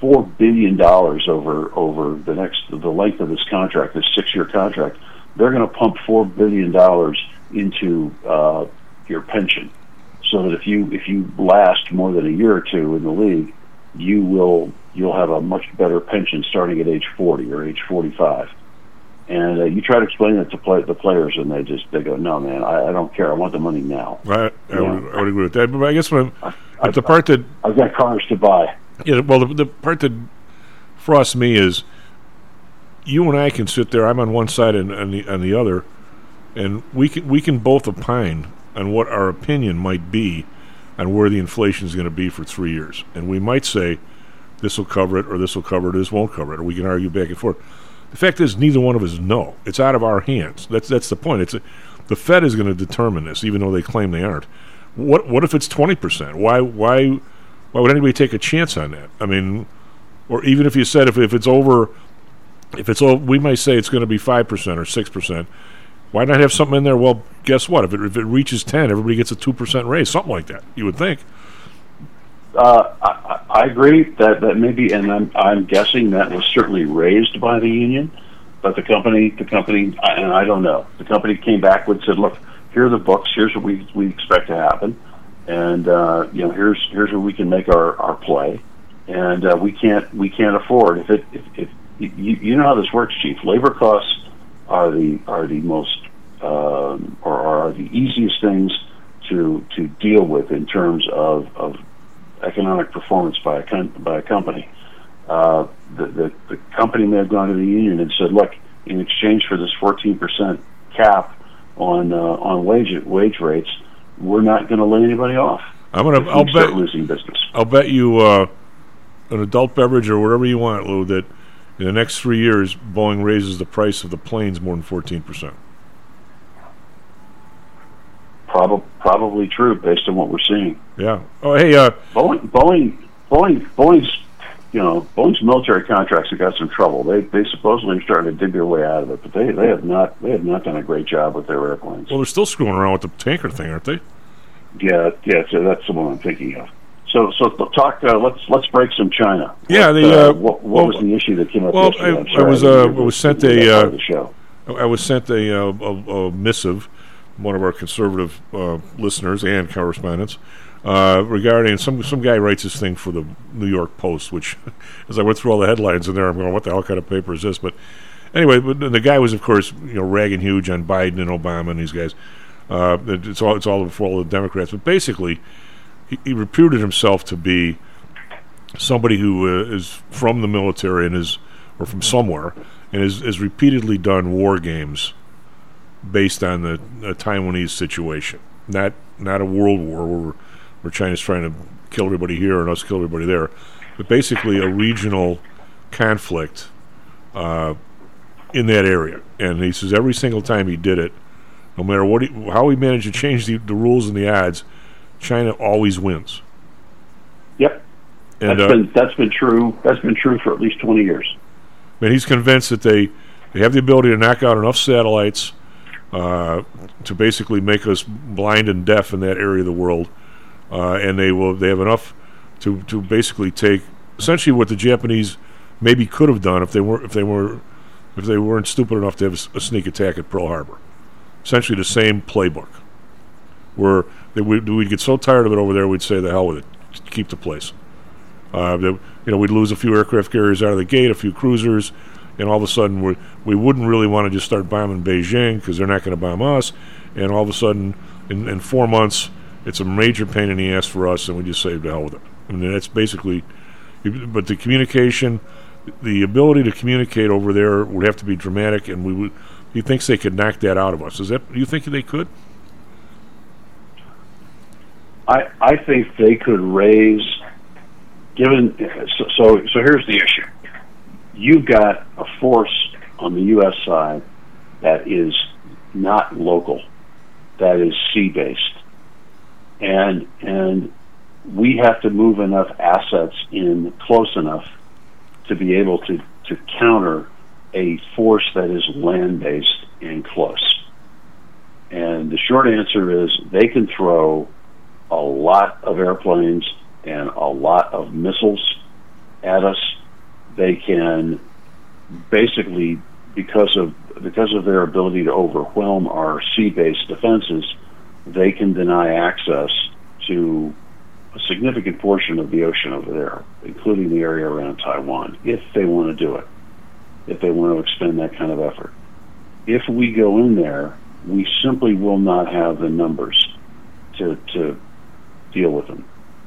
four billion dollars over over the next the length of this contract, this six year contract. They're going to pump four billion dollars into uh, your pension, so that if you if you last more than a year or two in the league, you will you'll have a much better pension starting at age forty or age forty five. And uh, you try to explain it to play, the players, and they just they go, "No, man, I, I don't care. I want the money now."
I, I, would, I would agree with that. But I guess when but the part that
I've got cars to buy.
Yeah, well, the, the part that frosts me is you and I can sit there. I'm on one side and, and the on the other, and we can we can both opine on what our opinion might be on where the inflation is going to be for three years, and we might say this will cover it, or this will cover it, or this won't cover it, or we can argue back and forth. The fact is, neither one of us know. It's out of our hands. That's that's the point. It's a, the Fed is going to determine this, even though they claim they aren't. What what if it's twenty percent? Why why why would anybody take a chance on that? I mean, or even if you said if, if it's over, if it's over, we might say it's going to be five percent or six percent. Why not have something in there? Well, guess what? If it if it reaches ten, everybody gets a two percent raise, something like that. You would think.
Uh, I, I agree that that maybe, and I'm I'm guessing that was certainly raised by the union, but the company, the company, and I don't know. The company came back and said, "Look, here are the books. Here's what we we expect to happen, and uh, you know, here's here's where we can make our our play, and uh, we can't we can't afford if it if, if you you know how this works, chief. Labor costs are the are the most um, or are the easiest things to to deal with in terms of of economic performance by a com- by a company. Uh, the, the the company may have gone to the union and said, "Look, in exchange for this 14 percent cap on uh, on wage wage rates, we're not going to lay anybody off.
I'm.
If
I'll
start
bet.
losing business."
I'll bet you uh, an adult beverage or whatever you want, Lou. That in the next three years, Boeing raises the price of the planes more than fourteen percent.
Probably probably true based on what we're seeing.
Yeah. Oh, hey. Uh,
Boeing Boeing Boeing Boeing's you know Boeing's military contracts have got some trouble. They they supposedly are starting to dig their way out of it, but they they have not they have not done a great job with their airplanes.
well, they're still screwing around with the tanker thing, aren't they?
Yeah, yeah, so that's the one I'm thinking of. So, so talk. Uh, let's let's break some China.
Yeah,
What,
the, uh,
what, what
well,
was the issue that came up
Well, I, I was
didn't
uh, I was sent a
part
uh,
the show.
I was sent a, uh, a, a missive, one of our conservative uh, listeners and correspondents, uh, regarding some some guy writes this thing for the New York Post, which, as I went through all the headlines in there, I'm going, what the hell kind of paper is this? But anyway, but the guy was, of course, you know, ragging huge on Biden and Obama and these guys. Uh, it's all it's all for all the Democrats, but basically, he, he reputed himself to be somebody who uh, is from the military and is or from somewhere and has, has repeatedly done war games based on the, Taiwanese situation, not not a world war where where China's trying to kill everybody here and us kill everybody there, but basically a regional conflict uh, in that area. And he says every single time he did it, no matter what he, how he managed to change the, the rules and the odds, China always wins.
Yep.
And,
that's
uh,
been that's been true. That's been true for at least twenty years.
And he's convinced that they, they have the ability to knock out enough satellites uh, to basically make us blind and deaf in that area of the world, uh, and they will they have enough to, to basically take essentially what the Japanese maybe could have done if they were if they were if they weren't stupid enough to have a sneak attack at Pearl Harbor. Essentially the same playbook, where they would we'd get so tired of it over there we'd say the hell with it, keep the place. Uh, that, you know, we'd lose a few aircraft carriers out of the gate, a few cruisers, and all of a sudden we we wouldn't really want to just start bombing Beijing because they're not going to bomb us. And all of a sudden, in, in four months, it's a major pain in the ass for us, and we just say to hell with it. I mean, that's basically. But the communication, the ability to communicate over there would have to be dramatic, and we would. He thinks they could knock that out of us. Is that? You think they could?
I I think they could raise, given so, so here's the issue. You've got a force on the U.S. side that is not local, that is sea based, and and we have to move enough assets in close enough to be able to to counter a force that is land based and close. And the short answer is they can throw a lot of airplanes and a lot of missiles at us. They can basically because of because of their ability to overwhelm our sea-based defenses, they can deny access to a significant portion of the ocean over there, including the area around Taiwan, if they want to do it, if they want to expend that kind of effort. If we go in there, we simply will not have the numbers to to deal with them.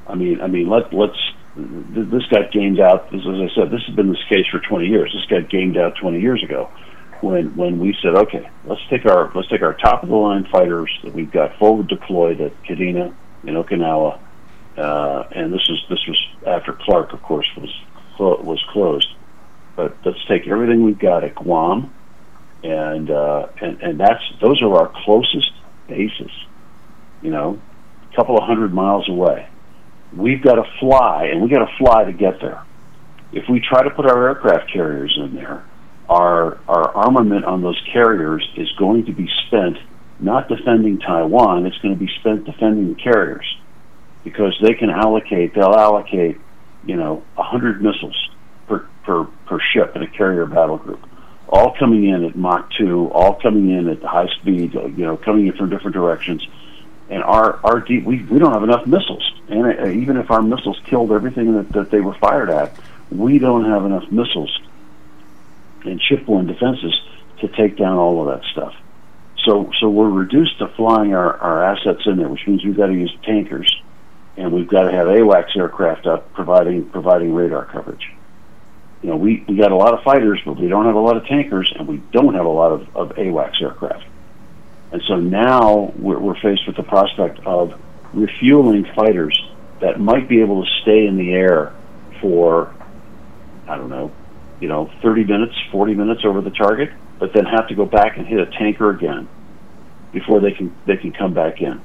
I mean, I mean, let let's. Th- This got gamed out. As I said, this has been this case for 20 years. This got gamed out 20 years ago, when when we said, okay, let's take our let's take our top of the line fighters that we've got forward deployed at Kadena in Okinawa, uh, and this is this was after Clark, of course, was was closed. But let's take everything we've got at Guam, and uh, and and that's those are our closest bases. You know, a couple of hundred miles away. We've got to fly, and we've got to fly to get there. If we try to put our aircraft carriers in there, our our armament on those carriers is going to be spent not defending Taiwan. It's going to be spent defending the carriers because they can allocate. They'll allocate, you know, a hundred missiles per per per ship in a carrier battle group, all coming in at Mach two, all coming in at high speed. You know, coming in from different directions. And our our deep, we we don't have enough missiles. And uh, even if our missiles killed everything that, that they were fired at, we don't have enough missiles and shipborne defenses to take down all of that stuff. So so we're reduced to flying our, our assets in there, which means we've got to use tankers, and we've got to have AWACS aircraft up providing providing radar coverage. You know, we, we got a lot of fighters, but we don't have a lot of tankers, and we don't have a lot of, of AWACS aircraft. And so now we're, we're faced with the prospect of refueling fighters that might be able to stay in the air for, I don't know, you know, 30 minutes, 40 minutes over the target, but then have to go back and hit a tanker again before they can they can come back in.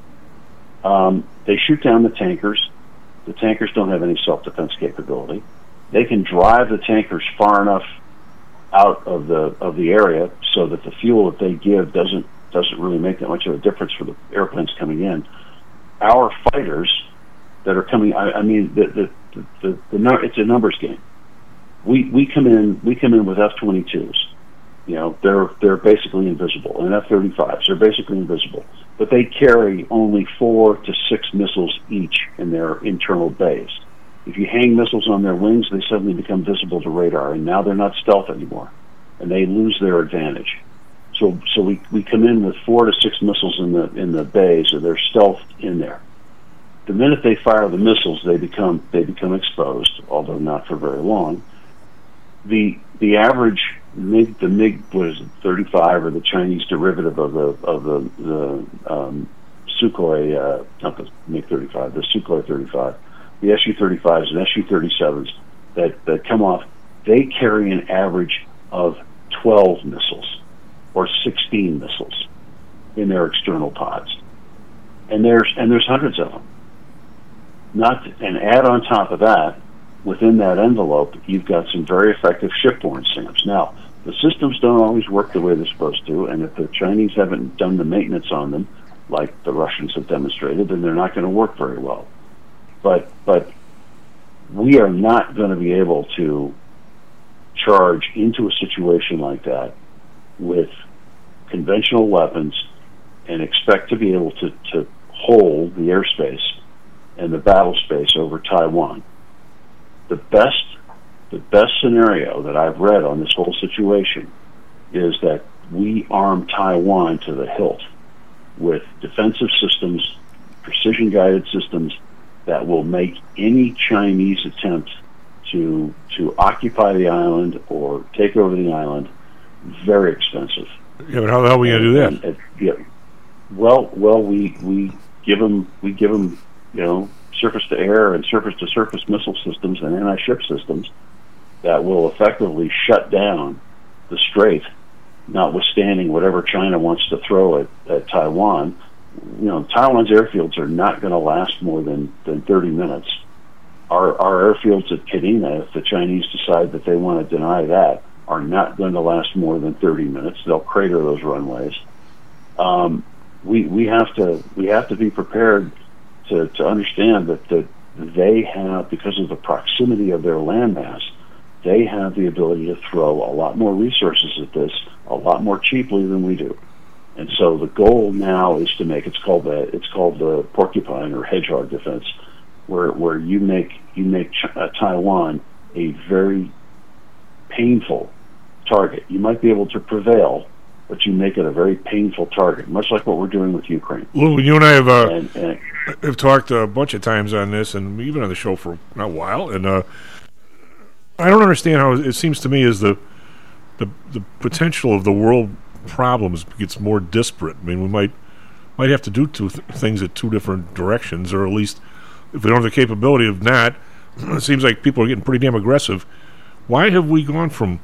Um, they shoot down the tankers. The tankers don't have any self-defense capability. They can drive the tankers far enough out of the of the area so that the fuel that they give doesn't doesn't really make that much of a difference for the airplanes coming in. Our fighters that are coming. I, I mean, the the, the, the, the nu- it's a numbers game. We we come in we come in with F twenty twos. You know, they're they're basically invisible, and F thirty fives they're basically invisible, but they carry only four to six missiles each in their internal bays. If you hang missiles on their wings, they suddenly become visible to radar, and now they're not stealth anymore, and they lose their advantage. So, so we, we come in with four to six missiles in the in the bay, so they're stealth in there. The minute they fire the missiles, they become they become exposed, although not for very long. The the average MiG the MiG was 35 or the Chinese derivative of the of the the um, Sukhoi uh, not the MiG 35 the Sukhoi 35 the Su 35s and Su 37s that, that come off, they carry an average of 12 missiles or 16 missiles in their external pods. And there's, and there's hundreds of them. Not, and add on top of that, within that envelope, you've got some very effective shipborne SAMs. Now, the systems don't always work the way they're supposed to, and if the Chinese haven't done the maintenance on them, like the Russians have demonstrated, then they're not going to work very well but but we are not going to be able to charge into a situation like that with conventional weapons and expect to be able to, to hold the airspace and the battle space over Taiwan. The best the best scenario that I've read on this whole situation is that we arm Taiwan to the hilt with defensive systems, precision guided systems, that will make any Chinese attempt to to occupy the island or take over the island very expensive.
Yeah, but how the hell are we going to do that?
And, and, yeah, well, well, we we give them we give them you know surface to air and surface to surface missile systems and anti ship systems that will effectively shut down the strait, notwithstanding whatever China wants to throw at, at Taiwan you know, Taiwan's airfields are not going to last more than, than 30 minutes. Our, our airfields at Kadena, if the Chinese decide that they want to deny that, are not going to last more than 30 minutes. They'll crater those runways. Um, we, we have to we have to be prepared to, to understand that, that they have, because of the proximity of their landmass, they have the ability to throw a lot more resources at this a lot more cheaply than we do. And so the goal now is to make it's called the it's called the porcupine or hedgehog defense, where where you make you make uh, Taiwan a very painful target. You might be able to prevail, but you make it a very painful target, much like what we're doing with Ukraine.
Lou, you and I have uh,
And, and
have talked a bunch of times on this, and even on the show for a while. And uh, I don't understand how it seems to me is the the the potential of the world problems gets more disparate. I mean, we might might have to do two th- things at two different directions, or at least if we don't have the capability of not, it seems like people are getting pretty damn aggressive. Why have we gone from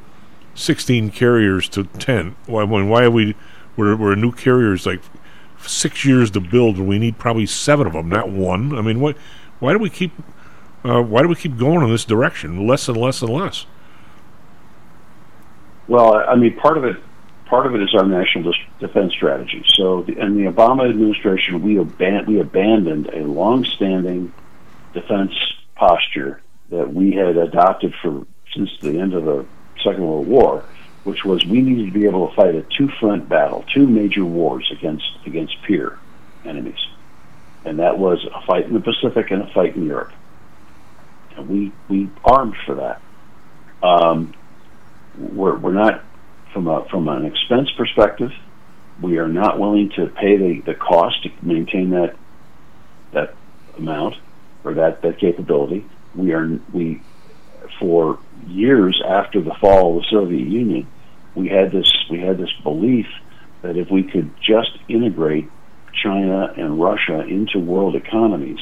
16 carriers to 10? Why? Why have we? We're, we're new carriers like six years to build, and we need probably seven of them, not one. I mean, what? Why do we keep? Uh, why do we keep going in this direction? Less and less and less.
Well, I mean, part of it, part of it is our national defense strategy. So, the, in the Obama administration, we aban- we abandoned a long-standing defense posture that we had adopted for since the end of the Second World War, which was we needed to be able to fight a two-front battle, two major wars against against peer enemies, and that was a fight in the Pacific and a fight in Europe. And we we armed for that. Um, we're, we're not from a from an expense perspective. We are not willing to pay the, the cost to maintain that that amount or that, that capability. We are we for years after the fall of the Soviet Union, we had this we had this belief that if we could just integrate China and Russia into world economies,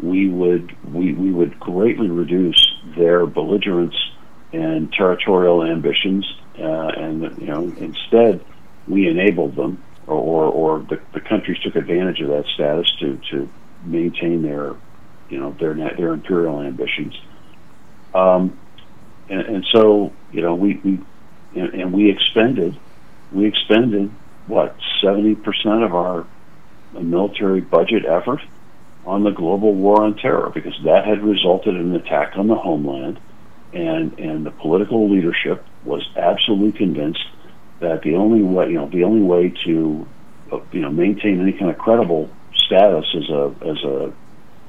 we would we, we would greatly reduce their belligerence and territorial ambitions, uh, and you know instead we enabled them, or or, or the, the countries took advantage of that status to to maintain their you know their their imperial ambitions. Um, and, and so you know we, we and, and we expended we expended what seventy percent of our military budget effort on the global war on terror because that had resulted in an attack on the homeland, and and the political leadership was absolutely convinced that the only way you know the only way to uh, you know maintain any kind of credible status as a as a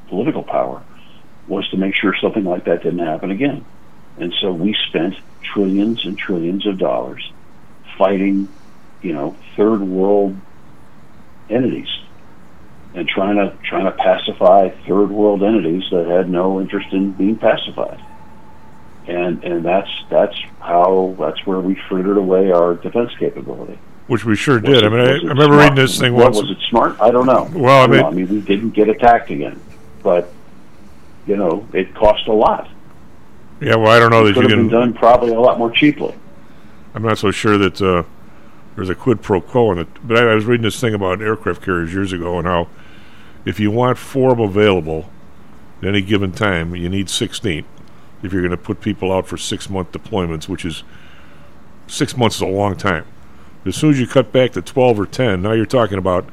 political power was to make sure something like that didn't happen again. And so we spent trillions and trillions of dollars fighting, you know, third world entities and trying to trying to pacify third world entities that had no interest in being pacified. And and that's that's how that's where we frittered away our defense capability.
Which we sure did.
it-
I mean, I, I remember
smart?
reading this thing
What,
once.
Was it smart? I don't know.
Well, I mean-
know. I mean, we didn't get attacked again, but you know, it cost a lot.
Yeah, well, I don't know
it
that you
could have
can.
been done probably a lot more cheaply.
I'm not so sure that uh, there's a quid pro quo in it. But I, I was reading this thing about aircraft carriers years ago and how if you want four of them available at any given time, you need 16. If you're going to put people out for six month deployments, which is six months is a long time. As soon as you cut back to 12 or 10, now you're talking about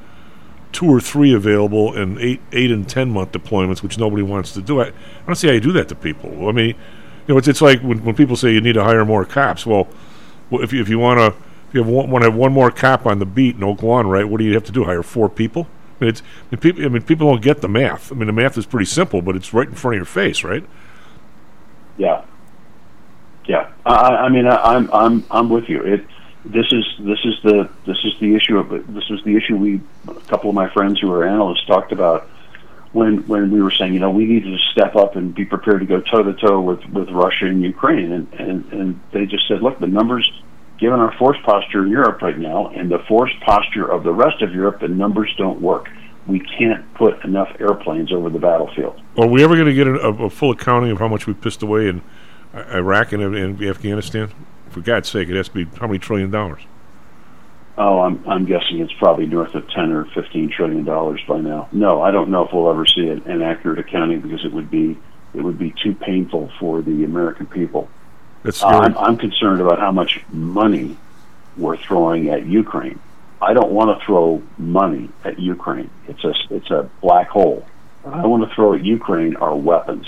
two or three available and eight, eight and 10 month deployments, which nobody wants to do. I, I don't see how you do that to people. I mean, you know, it's, it's like when, when people say you need to hire more cops. Well, if you, if you want to if you have one, want to have one more cop on the beat in Oak Lawn, right? What do you have to do? Hire four people? I mean, it's I mean, people. I mean, people don't get the math. I mean, the math is pretty simple, but it's right in front of your face, right?
Yeah, yeah. I, I mean, I, I'm I'm I'm with you. It this is this is the this is the issue of this is the issue we a couple of my friends who are analysts talked about when when we were saying you know we need to step up and be prepared to go toe to toe with with Russia and Ukraine and and and they just said look the numbers given our force posture in Europe right now and the force posture of the rest of Europe the numbers don't work we can't put enough airplanes over the battlefield
Are we ever going to get a, a, full accounting of how much we pissed away in uh, Iraq and, and Afghanistan? For God's sake, it has to be how many trillion dollars?
Oh, I'm I'm guessing it's probably north of ten or fifteen trillion dollars by now. No, I don't know if we'll ever see an, an accurate accounting because it would be it would be too painful for the American people.
That's
Uh,
scary.
I'm, I'm concerned about how much money we're throwing at Ukraine. I don't want to throw money at Ukraine. It's a it's a black hole. What I want to throw at Ukraine are weapons,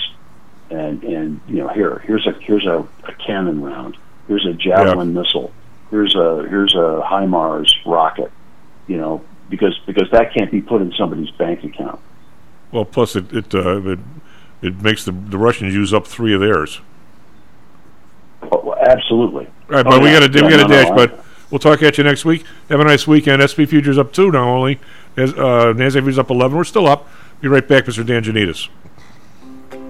and and you know here here's a here's a, a cannon round. Here's a javelin missile. Here's a here's a HIMARS rocket. You know because because that can't be put in somebody's bank account.
Well, plus it it uh, it, it makes the the Russians use up three of theirs.
Oh, absolutely.
All right,
Oh,
but we
yeah.
got to
Yeah,
we got to
no, no,
dash.
I-
but we'll talk at you next week. Have a nice weekend. S&P futures up two now only. As uh, Nasdaq futures up eleven. We're still up. Be right back, Mr. Dan Janitas.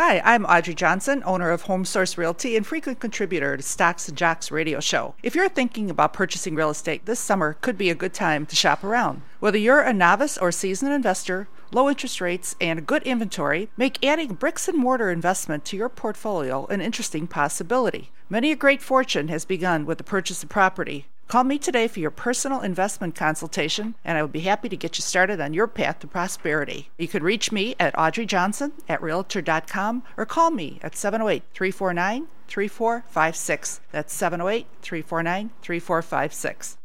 Hi, I'm Audrey Johnson, owner of Home Source Realty and frequent contributor to Stocks and Jocks radio show. If you're thinking about purchasing real estate this summer could be a good time to shop around. Whether you're a novice or seasoned investor, low interest rates and good inventory make adding bricks and mortar investment to your portfolio an interesting possibility. Many a great fortune has begun with the purchase of property. Call me today for your personal investment consultation, and I would be happy to get you started on your path to prosperity. You can reach me at Audrey Johnson at Realtor.com or call me at 708 349 3456. That's 708 349 3456.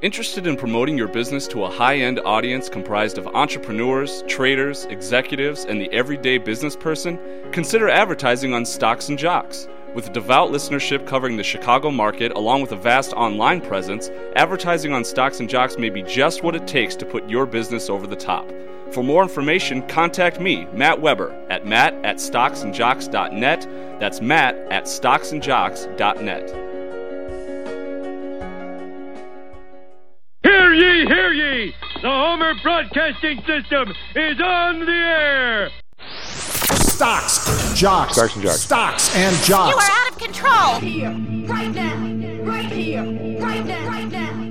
Interested in promoting your business to a high end audience comprised of entrepreneurs, traders, executives, and the everyday business person? Consider advertising on Stocks and Jocks. With devout listenership covering the Chicago market, along with a vast online presence, advertising on Stocks and Jocks may be just what it takes to put your business over the top.
For more information, contact me, Matt Weber, at matt at stocksandjocks.net. That's matt at stocksandjocks.net.
Hear ye, hear ye! The Homer Broadcasting System is on the air!
Stocks, jocks,
Stocks and jocks.
stocks and jocks.
You are out of control. Here, right now, right here, right now, right now.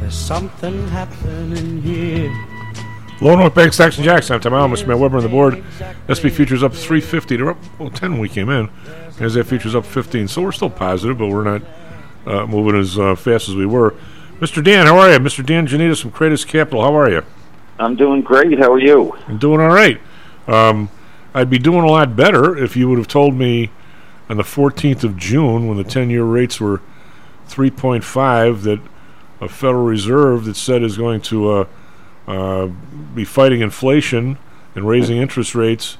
There's something happening here.
Low North Bank Stocks and Jocks. I'm Tom Allen, Mr. Matt Weber on the board. S&P futures up 350. They're up well 10 when we came in. As that futures up 15. So we're still positive, but we're not uh, moving as uh, fast as we were. Mr. Dan, how are you? Mr. Dan Janitas from Kratos Capital. How are you?
I'm doing great. How are you?
I'm doing all right. Um, I'd be doing a lot better if you would have told me on the 14th of June, when the 10-year rates were 3.5, that a Federal Reserve that said is going to uh, uh, be fighting inflation and raising interest rates,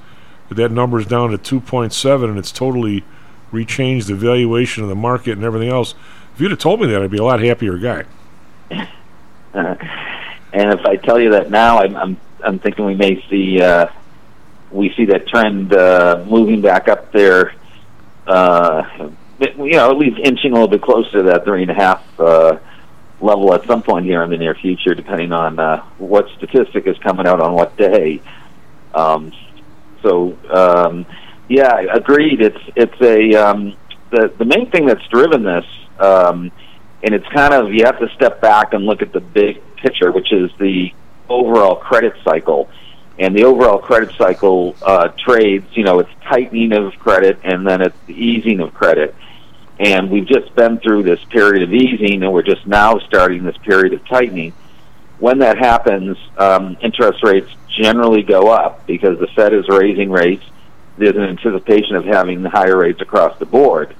that that number is down to 2.7, and it's totally rechanged the valuation of the market and everything else. If you'd have told me that, I'd be a lot happier guy.
Uh, and if I tell you that now, I'm I'm, I'm thinking we may see uh, we see that trend uh, moving back up there. Uh, you know, at least inching a little bit closer to that three and a half uh, level at some point here in the near future, depending on uh, what statistic is coming out on what day. Um, so, um, yeah, agreed. It's it's a um, the the main thing that's driven this, um, and it's kind of you have to step back and look at the big picture, which is the overall credit cycle. And the overall credit cycle uh, trades, you know, it's tightening of credit and then it's easing of credit. And we've just been through this period of easing, and we're just now starting this period of tightening. When that happens, um, interest rates generally go up because the Fed is raising rates. There's an anticipation of having higher rates across the board,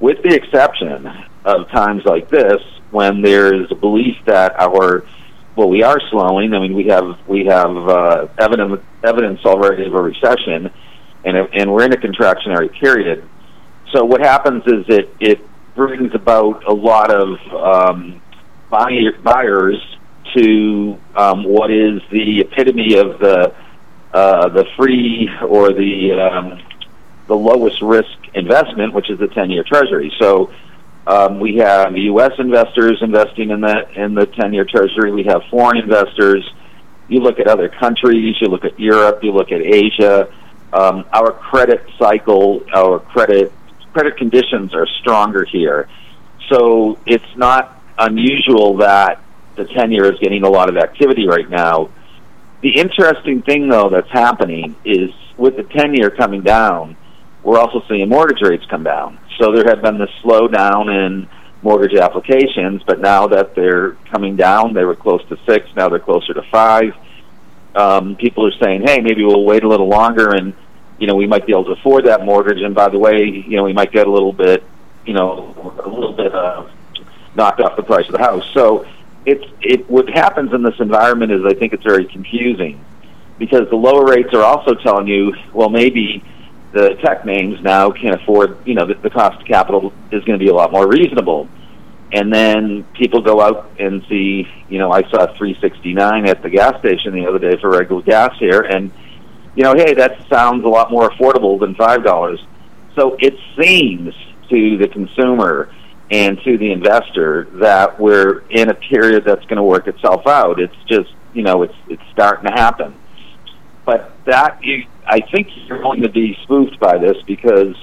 with the exception of times like this when there's a belief that our well, we are slowing. I mean, we have we have uh, evidence evidence already of a recession, and and we're in a contractionary period. So what happens is it it brings about a lot of um, buyer, buyers to um, what is the epitome of the uh, the free or the um, the lowest risk investment, which is the ten year Treasury. So um, we have U.S. investors investing in that in the ten-year Treasury. We have foreign investors. You look at other countries. You look at Europe. You look at Asia. Um, our credit cycle, our credit credit conditions are stronger here. So it's not unusual that the ten-year is getting a lot of activity right now. The interesting thing, though, that's happening is with the ten-year coming down, we're also seeing mortgage rates come down. So there had been this slowdown in mortgage applications, but now that they're coming down, they were close to six. Now they're closer to five. Um, people are saying, "Hey, maybe we'll wait a little longer, and you know we might be able to afford that mortgage." And by the way, you know we might get a little bit, you know, a little bit uh, knocked off the price of the house. So it's it. What happens in this environment is I think it's very confusing because the lower rates are also telling you, well, maybe the tech names now can afford, you know, the, the cost of capital is going to be a lot more reasonable. And then people go out and see, you know, I saw 369 at the gas station the other day for regular gas here, and you know, hey, that sounds a lot more affordable than five dollars. So it seems to the consumer and to the investor that we're in a period that's going to work itself out. It's just, you know, it's it's starting to happen. But that you, I think you're going to be spoofed by this because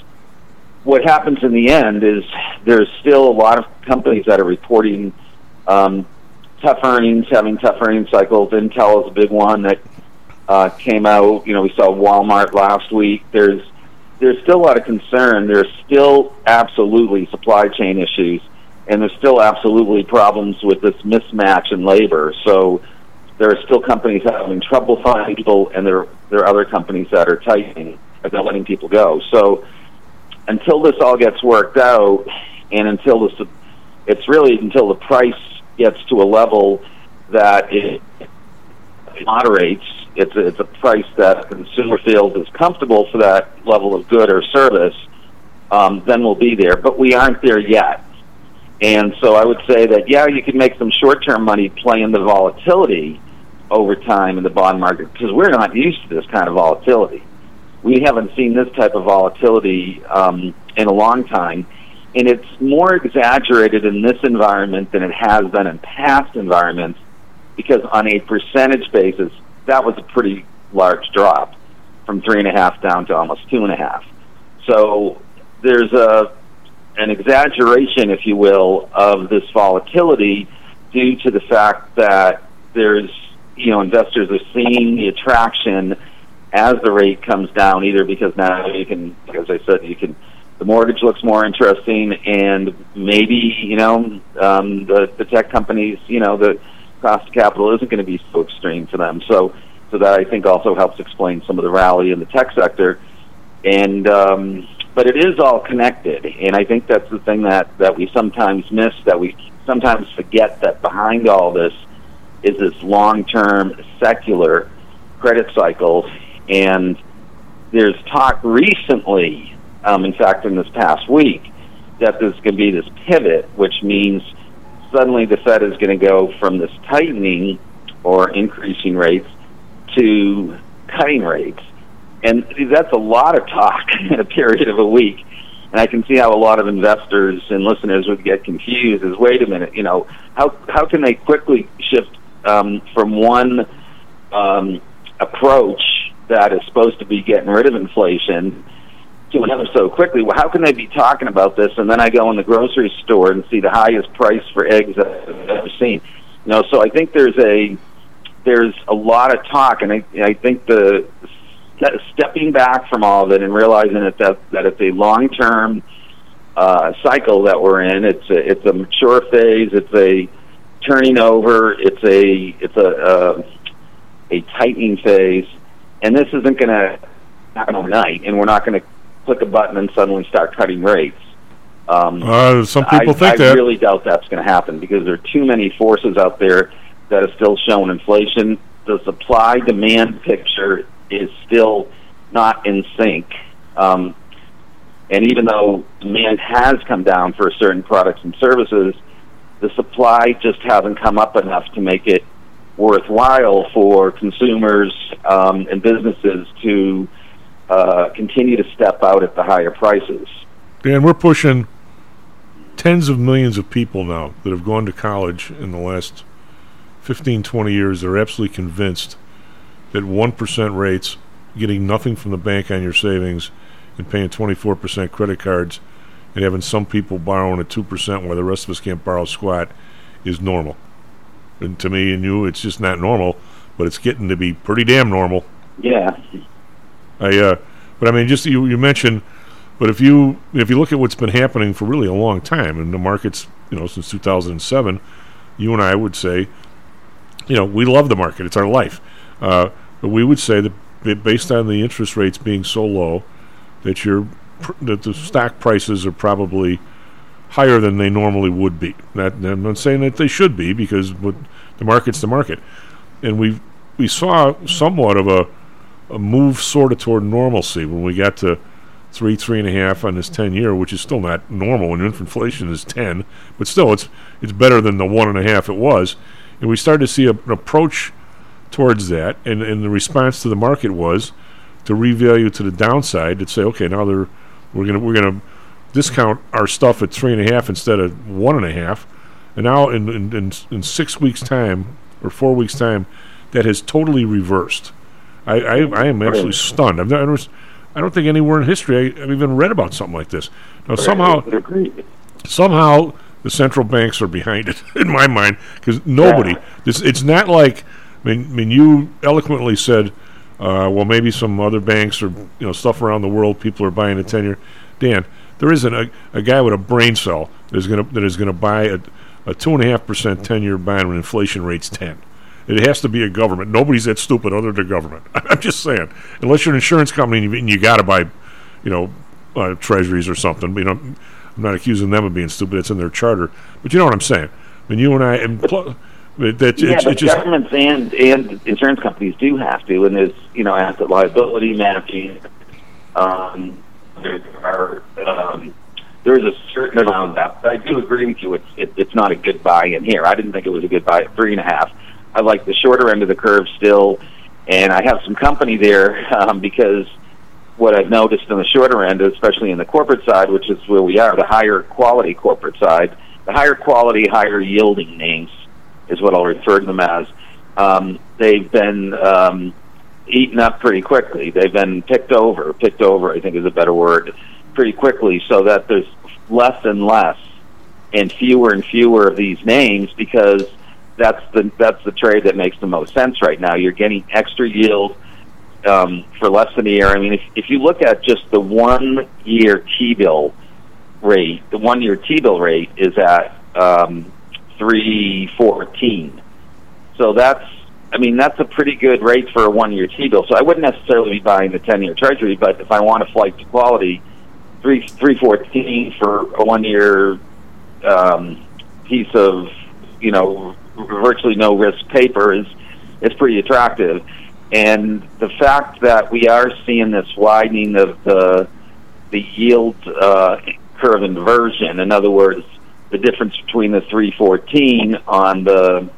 what happens in the end is there's still a lot of companies that are reporting um, tough earnings, having tough earnings cycles. Intel is a big one that uh, came out. You know, we saw Walmart last week. There's there's still a lot of concern. There's still absolutely supply chain issues, and there's still absolutely problems with this mismatch in labor. So there are still companies having trouble finding people, and there there are other companies that are tightening, they're letting people go. So until this all gets worked out, and until this, it's really until the price gets to a level that it moderates it's a, it's a price that consumer feels is comfortable for that level of good or service, um, then we'll be there. But we aren't there yet. And so I would say that yeah, you can make some short-term money playing the volatility over time in the bond market because we're not used to this kind of volatility. We haven't seen this type of volatility um, in a long time, and it's more exaggerated in this environment than it has been in past environments because on a percentage basis, that was a pretty large drop from three and a half down to almost two and a half. So there's a an exaggeration, if you will, of this volatility due to the fact that there's you know investors are seeing the attraction as the rate comes down, either because now you can, as I said, you can the mortgage looks more interesting, and maybe you know um, the the tech companies, you know the cost of capital isn't going to be so extreme for them. So so that I think also helps explain some of the rally in the tech sector, and um, but it is all connected, and I think that's the thing that that we sometimes miss, that we sometimes forget that behind all this is this long-term secular credit cycle, and there's talk recently, um, in fact, in this past week, that there's going to be this pivot, which means suddenly the Fed is going to go from this tightening or increasing rates to cutting rates. And that's a lot of talk in a period of a week. And I can see how a lot of investors and listeners would get confused. Is wait a minute, you know, how how can they quickly shift um, from one um, approach that is supposed to be getting rid of inflation to another so quickly? Well, how can they be talking about this? And then I go in the grocery store and see the highest price for eggs I've ever seen. You know, so I think there's a there's a lot of talk, and I, I think the stepping back from all of it and realizing that that, that it's a long term uh, cycle that we're in. It's a, it's a mature phase. It's a turning over. It's a it's a uh, a tightening phase, and this isn't going to happen overnight. And we're not going to click a button and suddenly start cutting rates. Um,
uh, some people
I,
think
I
that.
really doubt that's going to happen because there are too many forces out there that are still showing inflation. The supply demand picture is still not in sync. Um, and even though demand has come down for certain products and services, the supply just hasn't come up enough to make it worthwhile for consumers um, and businesses to uh, continue to step out at the higher prices.
Dan, we're pushing tens of millions of people now that have gone to college in the last 15, 20 years. They're absolutely convinced that 1% rates, getting nothing from the bank on your savings, and paying 24% credit cards, and having some people borrowing at 2% while the rest of us can't borrow squat is normal. And to me and you, it's just not normal, but it's getting to be pretty damn normal.
Yeah.
I, uh, but I mean, just you, you mentioned, but if you if you look at what's been happening for really a long time in the markets, you know, since 2007, you and I would say, you know, we love the market; it's our life. Uh, but we would say that based on the interest rates being so low, that your that the stock prices are probably higher than they normally would be. I'm not saying that they should be because the market's the market, and we we saw somewhat of a a move sort of toward normalcy when we got to three, three and a half on this ten year, which is still not normal when inflation is ten, but still it's it's better than the one and a half it was. And we started to see a, an approach towards that, and, and the response to the market was to revalue to the downside to say, okay, now they're we're gonna we're gonna discount our stuff at three and a half instead of one and a half, and now in in, in, in six weeks time or four weeks time, that has totally reversed. I, I, I am absolutely stunned. I've never, I don't think anywhere in history I, have even read about something like this. Now somehow, somehow the central banks are behind it in my mind because nobody.
Yeah.
This it's not like. I mean, I mean, you eloquently said, uh, well, maybe some other banks or you know stuff around the world, people are buying a ten year. Dan, there isn't a, a guy with a brain cell that is going to that is going to buy a, a two and a half percent ten year bond when inflation rate's ten. It has to be a government. Nobody's that stupid other than government. I'm just saying. Unless you're an insurance company and you, you got to buy, you know, uh, treasuries or something. You know, I'm not accusing them of being stupid. It's in their charter. But you know what I'm saying. I mean, you and I, and pl- that,
yeah,
it's,
but
it's just
governments and and insurance companies do have to, and there's you know asset liability matching. Um, there are um, there's a certain amount of that. But I do agree with you. It's it, it's not a good buy in here. I didn't think it was a good buy at three and a half. I like the shorter end of the curve still, and I have some company there um, because what I've noticed on the shorter end, especially in the corporate side, which is where we are, the higher quality corporate side, the higher quality, higher yielding names is what I'll refer to them as. Um, they've been um, eaten up pretty quickly. They've been picked over. Picked over, I think, is a better word. Pretty quickly, so that there's less and less, and fewer and fewer of these names because that's the that's the trade that makes the most sense right now. You're getting extra yield um, for less than a year. I mean, if if you look at just the one year T bill rate, the one year T bill rate is at um, three fourteen. So that's I mean that's a pretty good rate for a one year T bill. So I wouldn't necessarily be buying the ten year Treasury, but if I want a flight to quality, three three fourteen for a one year um, piece of you know virtually no risk paper is is pretty attractive. And the fact that we are seeing this widening of the the yield uh, curve inversion, in other words, the difference between the 314 on the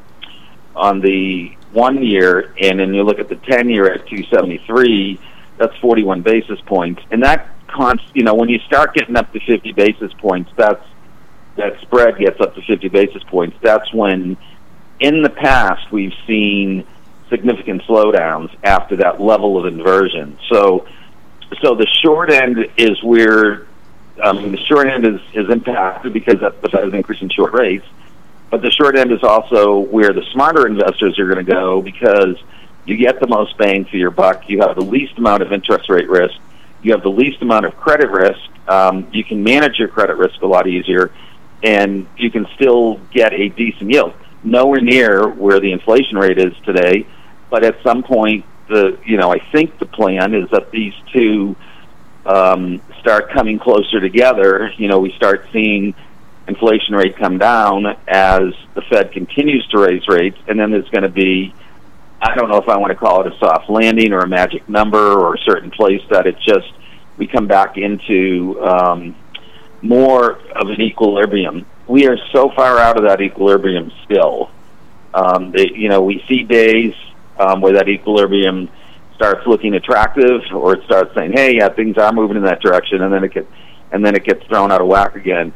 on the one year and then you look at the 10 year at 273 that's 41 basis points and that const you know when you start getting up to 50 basis points that's that spread gets up to 50 basis points that's when in the past we've seen significant slowdowns after that level of inversion so so the short end is where um, the short end is, is impacted because that's the increasing short rates. But the short end is also where the smarter investors are going to go because you get the most bang for your buck. You have the least amount of interest rate risk. You have the least amount of credit risk. Um, you can manage your credit risk a lot easier, and you can still get a decent yield. Nowhere near where the inflation rate is today, but at some point, the you know I think the plan is that these two um, start coming closer together, you know, we start seeing inflation rate come down as the Fed continues to raise rates, and then there's going to be, I don't know if I want to call it a soft landing or a magic number or a certain place that it just we come back into um, more of an equilibrium. We are so far out of that equilibrium still. Um, they, you know, we see days um, where that equilibrium starts looking attractive or it starts saying, "Hey, yeah, things are moving in that direction," and then it gets and then it gets thrown out of whack again.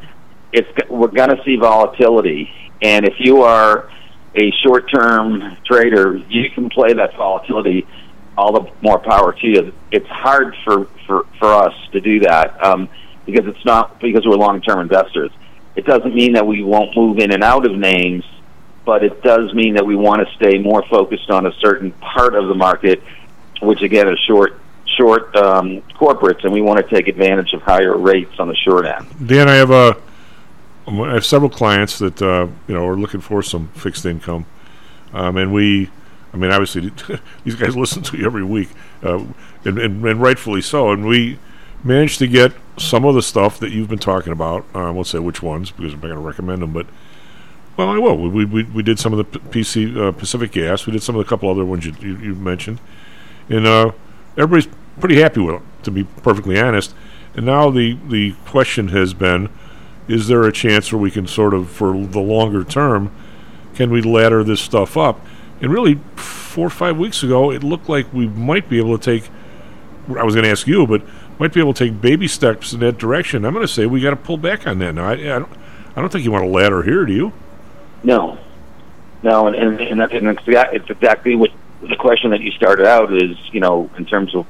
It's we're going to see volatility, and if you are a short-term trader, you can play that volatility. All the more power to you. It's hard for for for us to do that um, because it's not because we're long-term investors. It doesn't mean that we won't move in and out of names, but it does mean that we want to stay more focused on a certain part of the market which again is short short um, corporates, and we want to take advantage of higher rates on the short end.
Dan, I have a I have several clients that uh, you know are looking for some fixed income, um, and we, I mean, obviously these guys listen to you every week, uh, and, and, and, rightfully so, and we managed to get some of the stuff that you've been talking about. Uh, I won't say which ones because I'm not going to recommend them, but well, I will. We we, we did some of the PC uh, Pacific Gas. We did some of the couple other ones you, you, you mentioned and uh, everybody's pretty happy with it, to be perfectly honest. And now the the question has been, is there a chance where we can sort of, for the longer term, can we ladder this stuff up? And really, four or five weeks ago, it looked like we might be able to take. I was going to ask you, but might be able to take baby steps in that direction. I'm going to say we got to pull back on that now. I, I, don't, I don't think you want a ladder here, do you?
No, no, and and, and, that, and it's exactly what the question that you started out is, you know, in terms of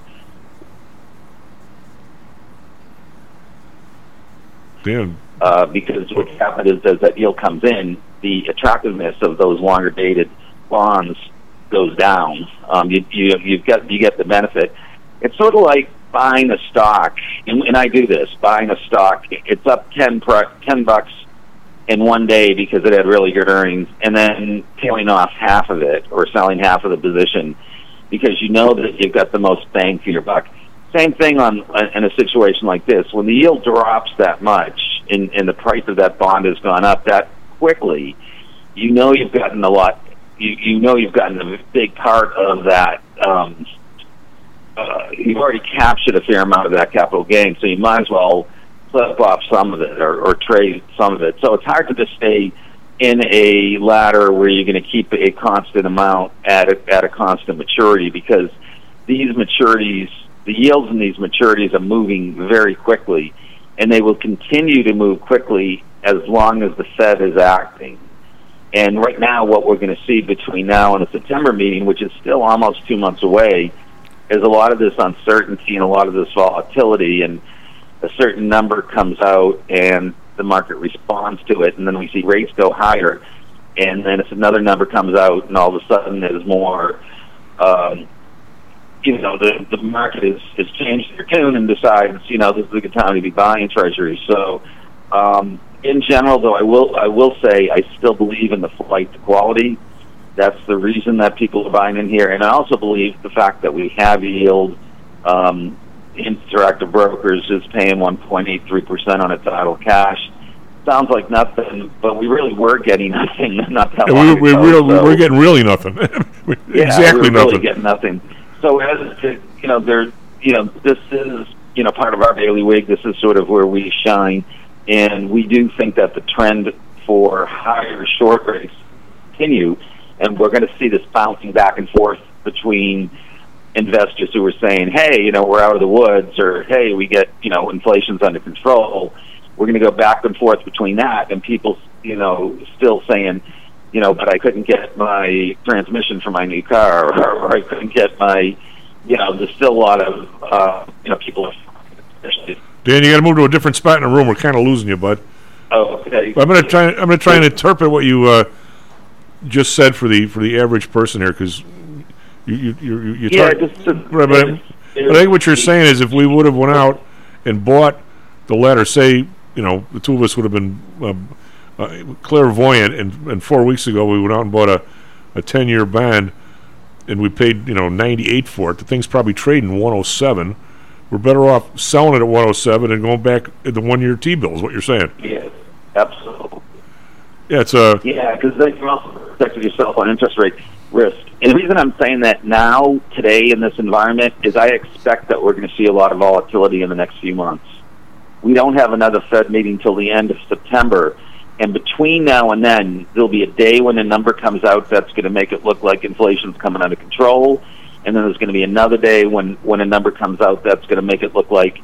Dan.
Uh, because what happens is as that yield comes in, the attractiveness of those longer dated bonds goes down. Um, you, you you've got you get the benefit. It's sort of like buying a stock, and, and I do this. Buying a stock, it's up ten pro, ten bucks in one day because it had really good earnings, and then tailing off half of it or selling half of the position because you know that you've got the most bang for your buck. Same thing on in a situation like this. When the yield drops that much and, and the price of that bond has gone up that quickly, you know you've gotten a lot. You you know you've gotten a big part of that. Um, uh, you've already captured a fair amount of that capital gain, so you might as well flip off some of it or, or trade some of it. So it's hard to just stay in a ladder where you're going to keep a constant amount at a, at a constant maturity because these maturities, the yields in these maturities are moving very quickly, and they will continue to move quickly as long as the Fed is acting. And right now, what we're going to see between now and the September meeting, which is still almost two months away, is a lot of this uncertainty and a lot of this volatility. And a certain number comes out, and the market responds to it, and then we see rates go higher. And then if another number comes out, and all of a sudden there's more, um, you know, the the market is has changed their tune and decides, you know, this is a good time to be buying treasuries. So, um, in general, though, I will I will say I still believe in the flight to quality. That's the reason that people are buying in here, and I also believe the fact that we have yield. Um, Interactive Brokers is paying 1.83 percent on its idle cash. Sounds like nothing, but we really were getting nothing not that long
we, we,
ago.
real,
so-
we're getting really nothing.
yeah,
exactly
we're
nothing.
really getting nothing. So as to, you know, there, you know, this is you know part of our daily wig. This is sort of where we shine, and we do think that the trend for higher short rates continue, and we're going to see this bouncing back and forth between investors who are saying, "Hey, you know, we're out of the woods," or "Hey, we get you know inflation's under control." We're going to go back and forth between that and people, you know, still saying, you know, but I couldn't get my transmission for my new car, or, or I couldn't get my, you know, there's still a lot of, uh, you know, people. Are.
Dan, you got to move to a different spot in the room. We're kind of losing you, bud.
Oh, okay.
I'm gonna try. I'm gonna try and interpret what you uh, just said for the for the average person here, because you you you, you
Yeah,
talk-
just to-
right, but,
it's-
but I think what you're saying is if we would have went out and bought the letter, say you know the two of us would have been um, uh, clairvoyant, and, and four weeks ago we went out and bought a a ten year bond, and we paid you know 98 for it. The thing's probably trading 107. We're better off selling it at 107 and going back at the one year T bill. Is what you're saying?
Yes, absolutely.
Yeah, it's a
Yeah, because then you also protected yourself on interest rate risk. And the reason I'm saying that now, today, in this environment, is I expect that we're going to see a lot of volatility in the next few months. We don't have another Fed meeting till the end of September. And between now and then, there'll be a day when a number comes out that's going to make it look like inflation's coming under control. And then there's going to be another day when, when a number comes out that's going to make it look like,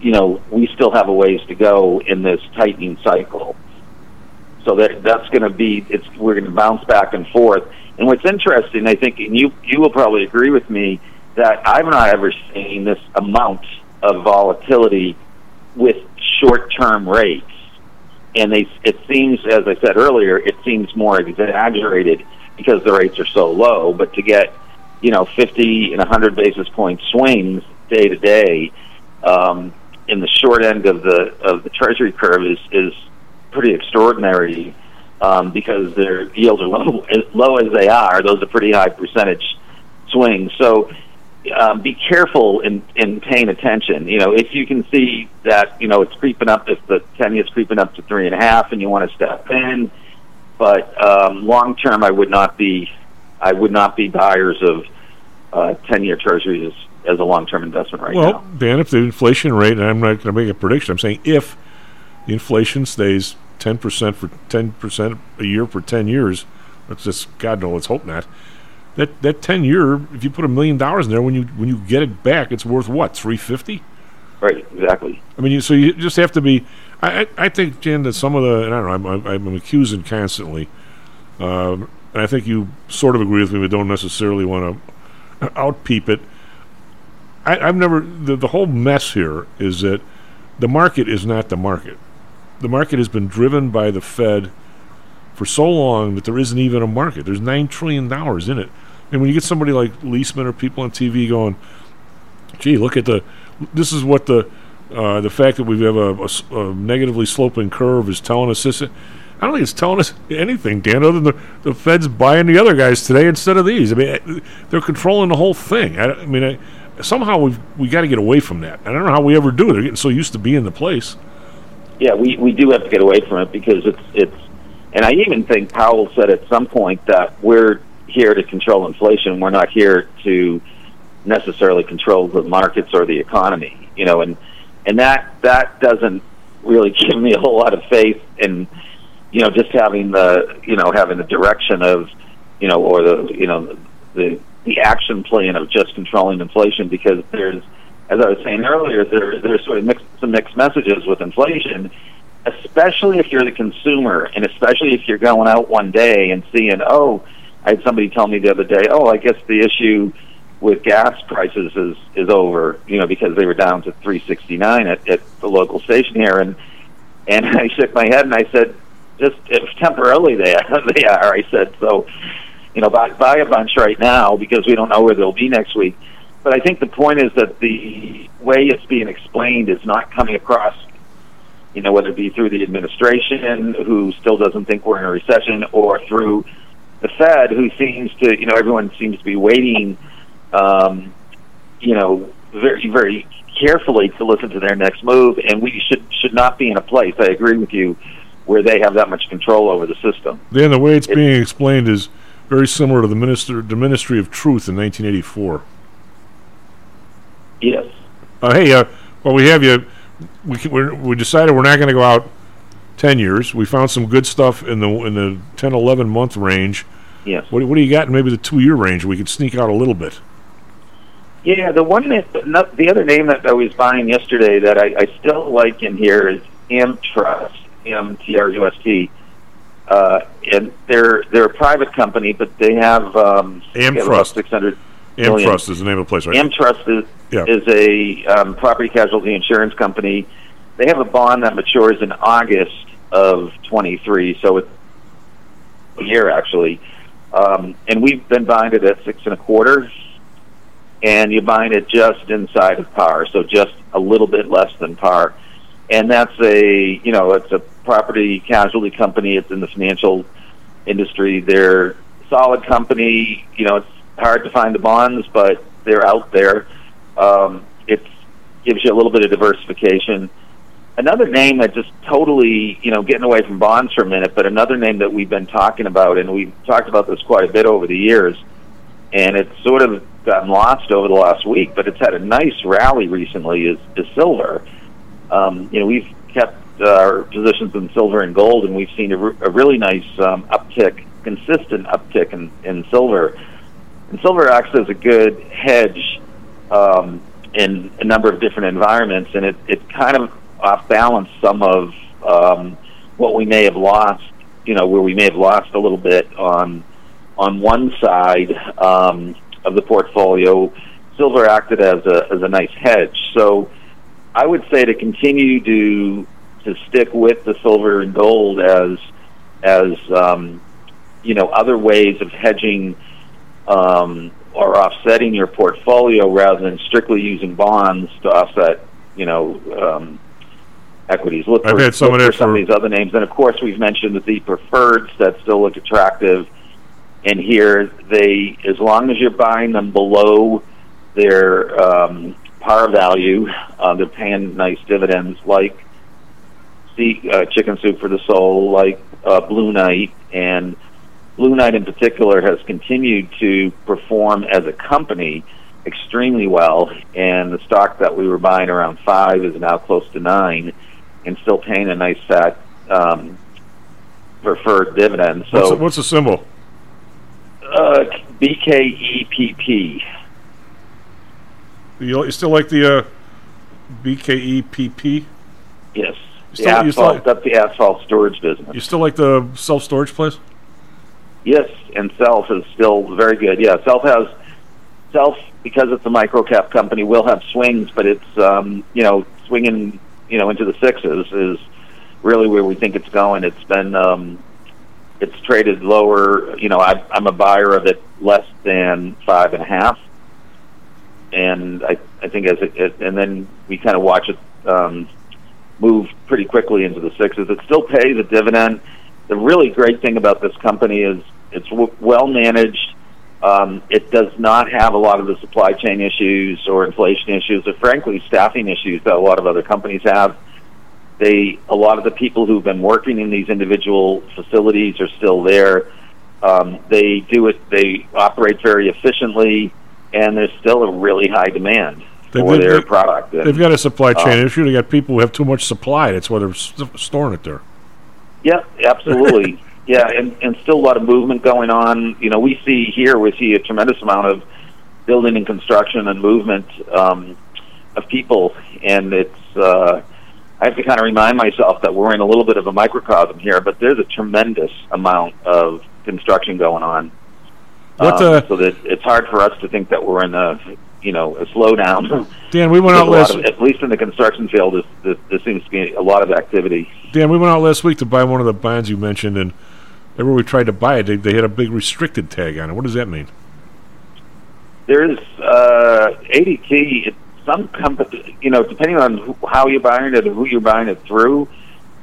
you know, we still have a ways to go in this tightening cycle. So that that's going to be it's we're going to bounce back and forth. And what's interesting, I think, and you you will probably agree with me that I've not ever seen this amount of volatility with short-term rates. And they it seems, as I said earlier, it seems more exaggerated because the rates are so low. But to get you know 50 and 100 basis point swings day to day um, in the short end of the of the Treasury curve is is pretty extraordinary um, because their yields are low, as low as they are. Those are pretty high percentage swings. So um, be careful in, in paying attention. You know, if you can see that you know it's creeping up, if the ten is creeping up to three and a half, and you want to step in, but um, long term, I would not be, I would not be buyers of uh, ten-year treasuries as, as a long-term investment right
well,
now.
Well, Dan, if the inflation rate, and I'm not going to make a prediction, I'm saying if the inflation stays 10% for 10% a year for 10 years, let's just, God no, let's hope not. That that 10 year, if you put a million dollars in there, when you when you get it back, it's worth what, 350?
Right, exactly.
I mean, you, so you just have to be. I, I, I think, Jan, that some of the, and I don't know, I'm, I'm, accusing constantly, um, and I think you sort of agree with me, but don't necessarily want to outpeep it. I, I've never, the, the whole mess here is that the market is not the market. The market has been driven by the Fed for so long that there isn't even a market. There's $9 trillion in it. And when you get somebody like Liesman or people on TV going, gee, look at the, this is what the, uh, the fact that we have a negatively sloping curve is telling us this. I don't think it's telling us anything, Dan, other than the, the Fed's buying the other guys today instead of these. I mean, eh, they're controlling the whole thing. I, I mean, I, somehow we've we got to get away from that. I don't know how we ever do. They're getting so used to being the place.
Yeah, we, we do have to get away from it because it's it's And I even think Powell said at some point that we're here to control inflation. We're not here to necessarily control the markets or the economy. You know, and and that that doesn't really give me a whole lot of faith in you know just having the you know having the direction of you know or the you know the the action plan of just controlling inflation because there's as I was saying earlier there there's sort of mixed, some mixed messages with inflation especially if you're the consumer and especially if you're going out one day and seeing oh I had somebody tell me the other day oh I guess the issue with gas prices is is over you know because they were down to 369 at, at the local station here. And and I shook my head and I said just if temporarily they they are I said. So you know buy buy a bunch right now because we don't know where they'll be next week but I think the point is that the way it's being explained is not coming across you know whether it be through the administration who still doesn't think we're in a recession or through the Fed who seems to you know everyone seems to be waiting um, you know, very, very carefully to listen to their next move, and we should should not be in a place. I agree with you, where they have that much control over the system.
Then the way it's, being explained is very similar to the minister, the Ministry of Truth in 1984.
Yes.
Uh, hey, uh, well, we have you. We we decided we're not going to go out ten years. We found some good stuff in the in the 10, 11 month range.
Yes.
What, what do you got in maybe the two year range? We could sneak out a little bit.
Yeah, the one that not, the other name that I was buying yesterday that I, I still like in here is Amtrust, M T R U S T, uh, and they're they're a private company, but they have um,
Amtrust.
six hundred.
Amtrust is the name of the place, right?
Amtrust is
Yeah.
is a um, property casualty insurance company. They have a bond that matures in August of twenty three, so it's a year actually, um, and we've been buying it at six and a quarter and you're buying it just inside of par, so just a little bit less than par. And that's a you know it's a property casualty company. It's in the financial industry. They're a solid company. You know it's hard to find the bonds, but they're out there. Um, it gives you a little bit of diversification. Another name that just totally, you know, getting away from bonds for a minute, but another name that we've been talking about, and we've talked about this quite a bit over the years, and it's sort of gotten lost over the last week, but it's had a nice rally recently. Is, is silver? Um, you know, we've kept our positions in silver and gold, and we've seen a, re- a really nice um, uptick, consistent uptick in, in silver. And silver acts as a good hedge um, in a number of different environments, and it, it kind of off balance some of um, what we may have lost. You know, where we may have lost a little bit on on one side um, of the portfolio, silver acted as a as a nice hedge. So I would say to continue to to stick with the silver and gold as as um, you know other ways of hedging um, or offsetting your portfolio rather than strictly using bonds to offset you know um, equities. Look
I've
for,
had some
look
of
for some of these other names, and of course we've mentioned that the preferreds that still look attractive. And here, they as long as you're buying them below their um, par value, uh, they're paying nice dividends, like the uh, Chicken Soup for the Soul, like uh, Blueknight, and Blueknight in particular has continued to perform as a company extremely well. And the stock that we were buying around five is now close to nine, and still paying a nice fat um, preferred dividend. So
what's, the, what's the symbol?
uh, BKEPP.
You, you still like the uh, BKEPP?
Yes.
You
The
still, you, still,
asphalt, that's the asphalt storage business.
you still like the self storage place?
Yes, and Self is still very good. Yeah, Self has Self because it's a micro cap company will have swings, but it's um, you know swinging you know into the sixes is really where we think it's going. It's been um, it's traded lower. You know, I, I'm a buyer of it less than five and a half, and I I think as it, it and then we kind of watch it um, move pretty quickly into the sixes. It still pays a dividend. The really great thing about this company is it's w- well managed. Um, it does not have a lot of the supply chain issues or inflation issues, or frankly, staffing issues that a lot of other companies have. They a lot of the people who've been working in these individual facilities are still there. Um, they do it. They operate very efficiently, and there's still a really high demand
They-
for
they-
their
they-
product. And,
They've got a supply chain
um,
issue. They got people who have too much supply. That's why they're st- storing it there.
Yeah, absolutely. yeah, and, and still a lot of movement going on. You know, we see here, we see a tremendous amount of building and construction and movement um, of people, and it's. Uh, I have to kind of remind myself that we're in a little bit of a microcosm here, but there's a tremendous amount of construction going on.
What,
Um,
uh,
so that it's hard for us to think that we're in a you know a slowdown.
Dan, we went out last.
of- at least in the construction field, there, seems to be a lot of activity.
Dan, we went out last week to buy one of the bonds you mentioned, and everywhere we tried to buy it, they, they had a big restricted tag on it. What does that mean?
There is uh, ADT. Some company, you know, depending on who, how you're buying it and who you're buying it through,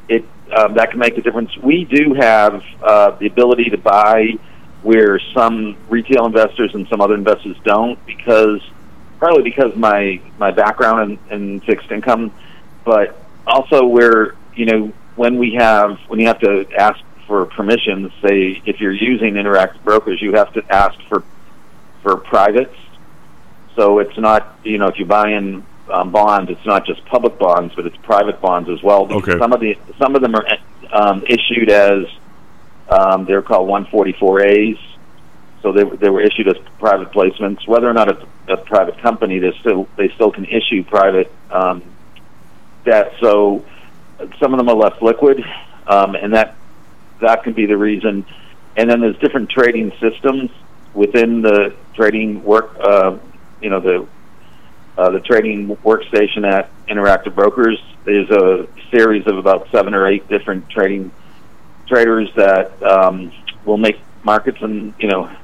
it um, that can make a difference. We do have uh, the ability to buy where some retail investors and some other investors don't, because partly because my my background in, in fixed income, but also where you know when we have when you have to ask for permissions, say if you're using interactive brokers, you have to ask for for privates. So it's not, you know, if you're buying um, bonds, it's not just public bonds, but it's private bonds as well.
Okay.
Some of the some of them are um, issued as um, they're called 144As. So they they were issued as private placements. Whether or not it's a private company, they still they still can issue private um, debt. So some of them are less liquid, um, and that that can be the reason. And then there's different trading systems within the trading work. Uh, you know the uh, the trading workstation at Interactive Brokers. There's a series of about seven or eight different trading traders that um, will make markets and you know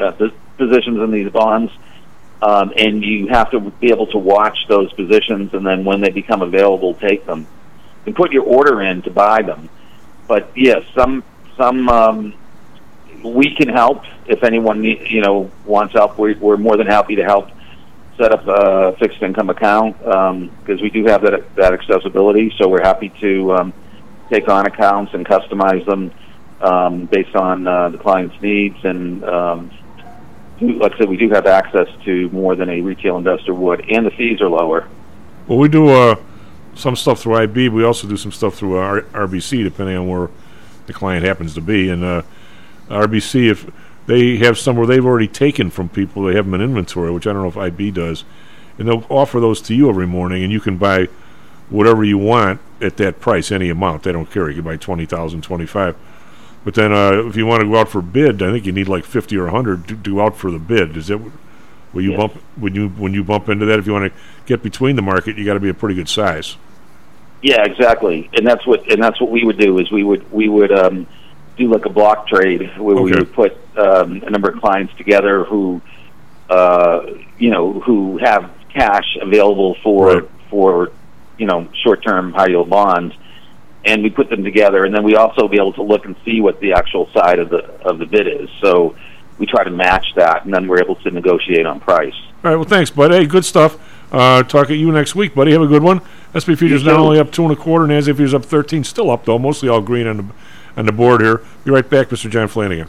uh, positions in these bonds. Um, and you have to be able to watch those positions, and then when they become available, take them and put your order in to buy them. But yes, some some um, we can help if anyone you know wants help. We, we're more than happy to help set up a fixed income account because we do have that that accessibility. So we're happy to um, take on accounts and customize them um, based on uh, the client's needs. And um, like I said, we do have access to more than a retail investor would, and the fees are lower.
Well, we do uh, some stuff through IB. We also do some stuff through RBC, depending on where the client happens to be. And uh, RBC, if they have some where they've already taken from people, they have them in inventory, which I don't know if IB does, and they'll offer those to you every morning, and you can buy whatever you want at that price, any amount. They don't care. You can buy twenty thousand, twenty-five. But then, uh, if you want to go out for bid, I think you need like fifty or hundred to do out for the bid. Is that will you bump when you when you bump into that? If you want to get between the market, you got to be a pretty good size.
Yeah, exactly, and that's what and that's what we would do is we would we would um, do like a block trade where we would put um, a number of clients together who uh, you know who have cash available for
Right.
for you know short term high yield bonds, and we put them together, and then we also be able to look and see what the actual side of the of the bid is. So we try to match that, and then we're able to negotiate on price.
All right. Well, thanks, bud. Hey, good stuff. Uh, talk at you next week, buddy. Have a good one. S&P futures not only up two and a quarter, and Nasdaq futures up thirteen, still up though, mostly all green on the on the board here. Be right back, Mr. John Flanagan.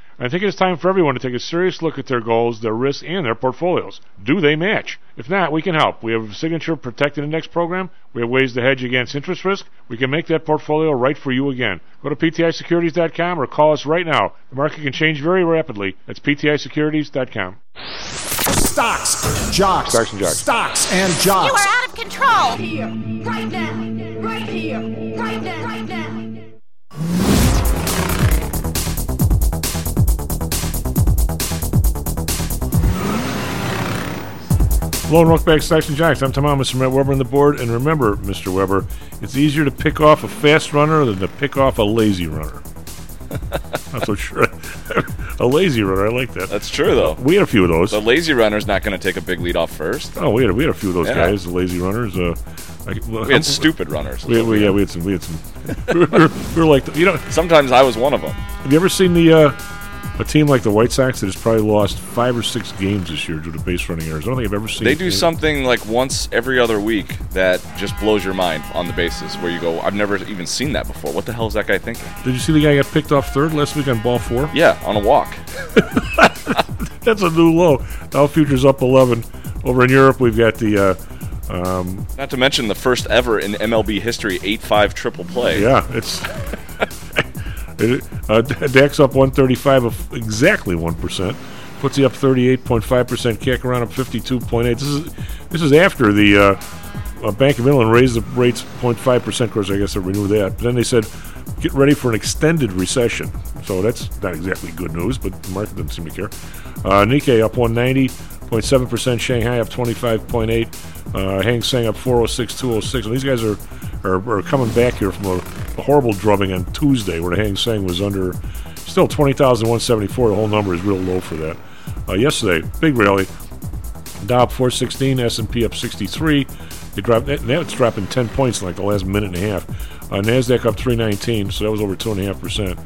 I think it's time for everyone to take a serious look at their goals, their risks, and their portfolios. Do they match? If not, we can help. We have a signature protected index program. We have ways to hedge against interest risk. We can make that portfolio right for you again. Go to PTIsecurities.com or call us right now. The market can change very rapidly. That's PTIsecurities.com.
Stocks, jocks,
Stocks and jocks.
stocks and jocks.
You are out of control. Here, right now, right here, right now, right now.
Welcome back to Stocks and Jocks. I'm Tom Allen, Mr. Matt Weber on the board. And remember, Mr. Weber, it's easier to pick off a fast runner than to pick off a lazy runner. Not so sure. a lazy runner, I like that.
That's true, though.
We had a few of those.
The lazy runner's not going to take a big lead off first.
Oh, we had a, we had a few of those
Yeah.
guys, the lazy runners. Uh, I,
We had stupid runners.
We, we, yeah, we had some. We had some. we, were, we were like, the, you know.
Sometimes I was one of them.
Have you ever seen the uh, a team like the White Sox that has probably lost five or six games this year due to base running errors? I don't think I've ever seen.
They do something like once every other week that just blows your mind on the bases, where you go, I've never even seen that before. What the hell is that guy thinking?
Did you see the guy got picked off third last week on ball four?
Yeah, on a walk.
That's a new low. Dow futures up 11. Over in Europe, we've got the. Uh, um,
Not to mention the first ever in MLB history 8-5 triple play.
yeah, it's. It, uh, DAX up 135 of exactly 1%. Footsie up 38.5%. Kick around up 52.8. This is this is after the uh, uh, Bank of England raised the rates 0.5%. Of course, I guess they renewed that. But then they said, get ready for an extended recession. So that's not exactly good news, but the market doesn't seem to care. Uh, Nikkei up 190.7%. Shanghai up 25.8. Uh, Hang Seng up 406.206. And these guys are, are, are coming back here from a, a horrible drubbing on Tuesday where the Hang Seng was under still 20,174. The whole number is real low for that. Uh, yesterday, big rally. Dow up 416, S&P up 63. They dropped. That, that's dropping 10 points in like the last minute and a half. Uh, Nasdaq up 319, so that was over two and a half percent.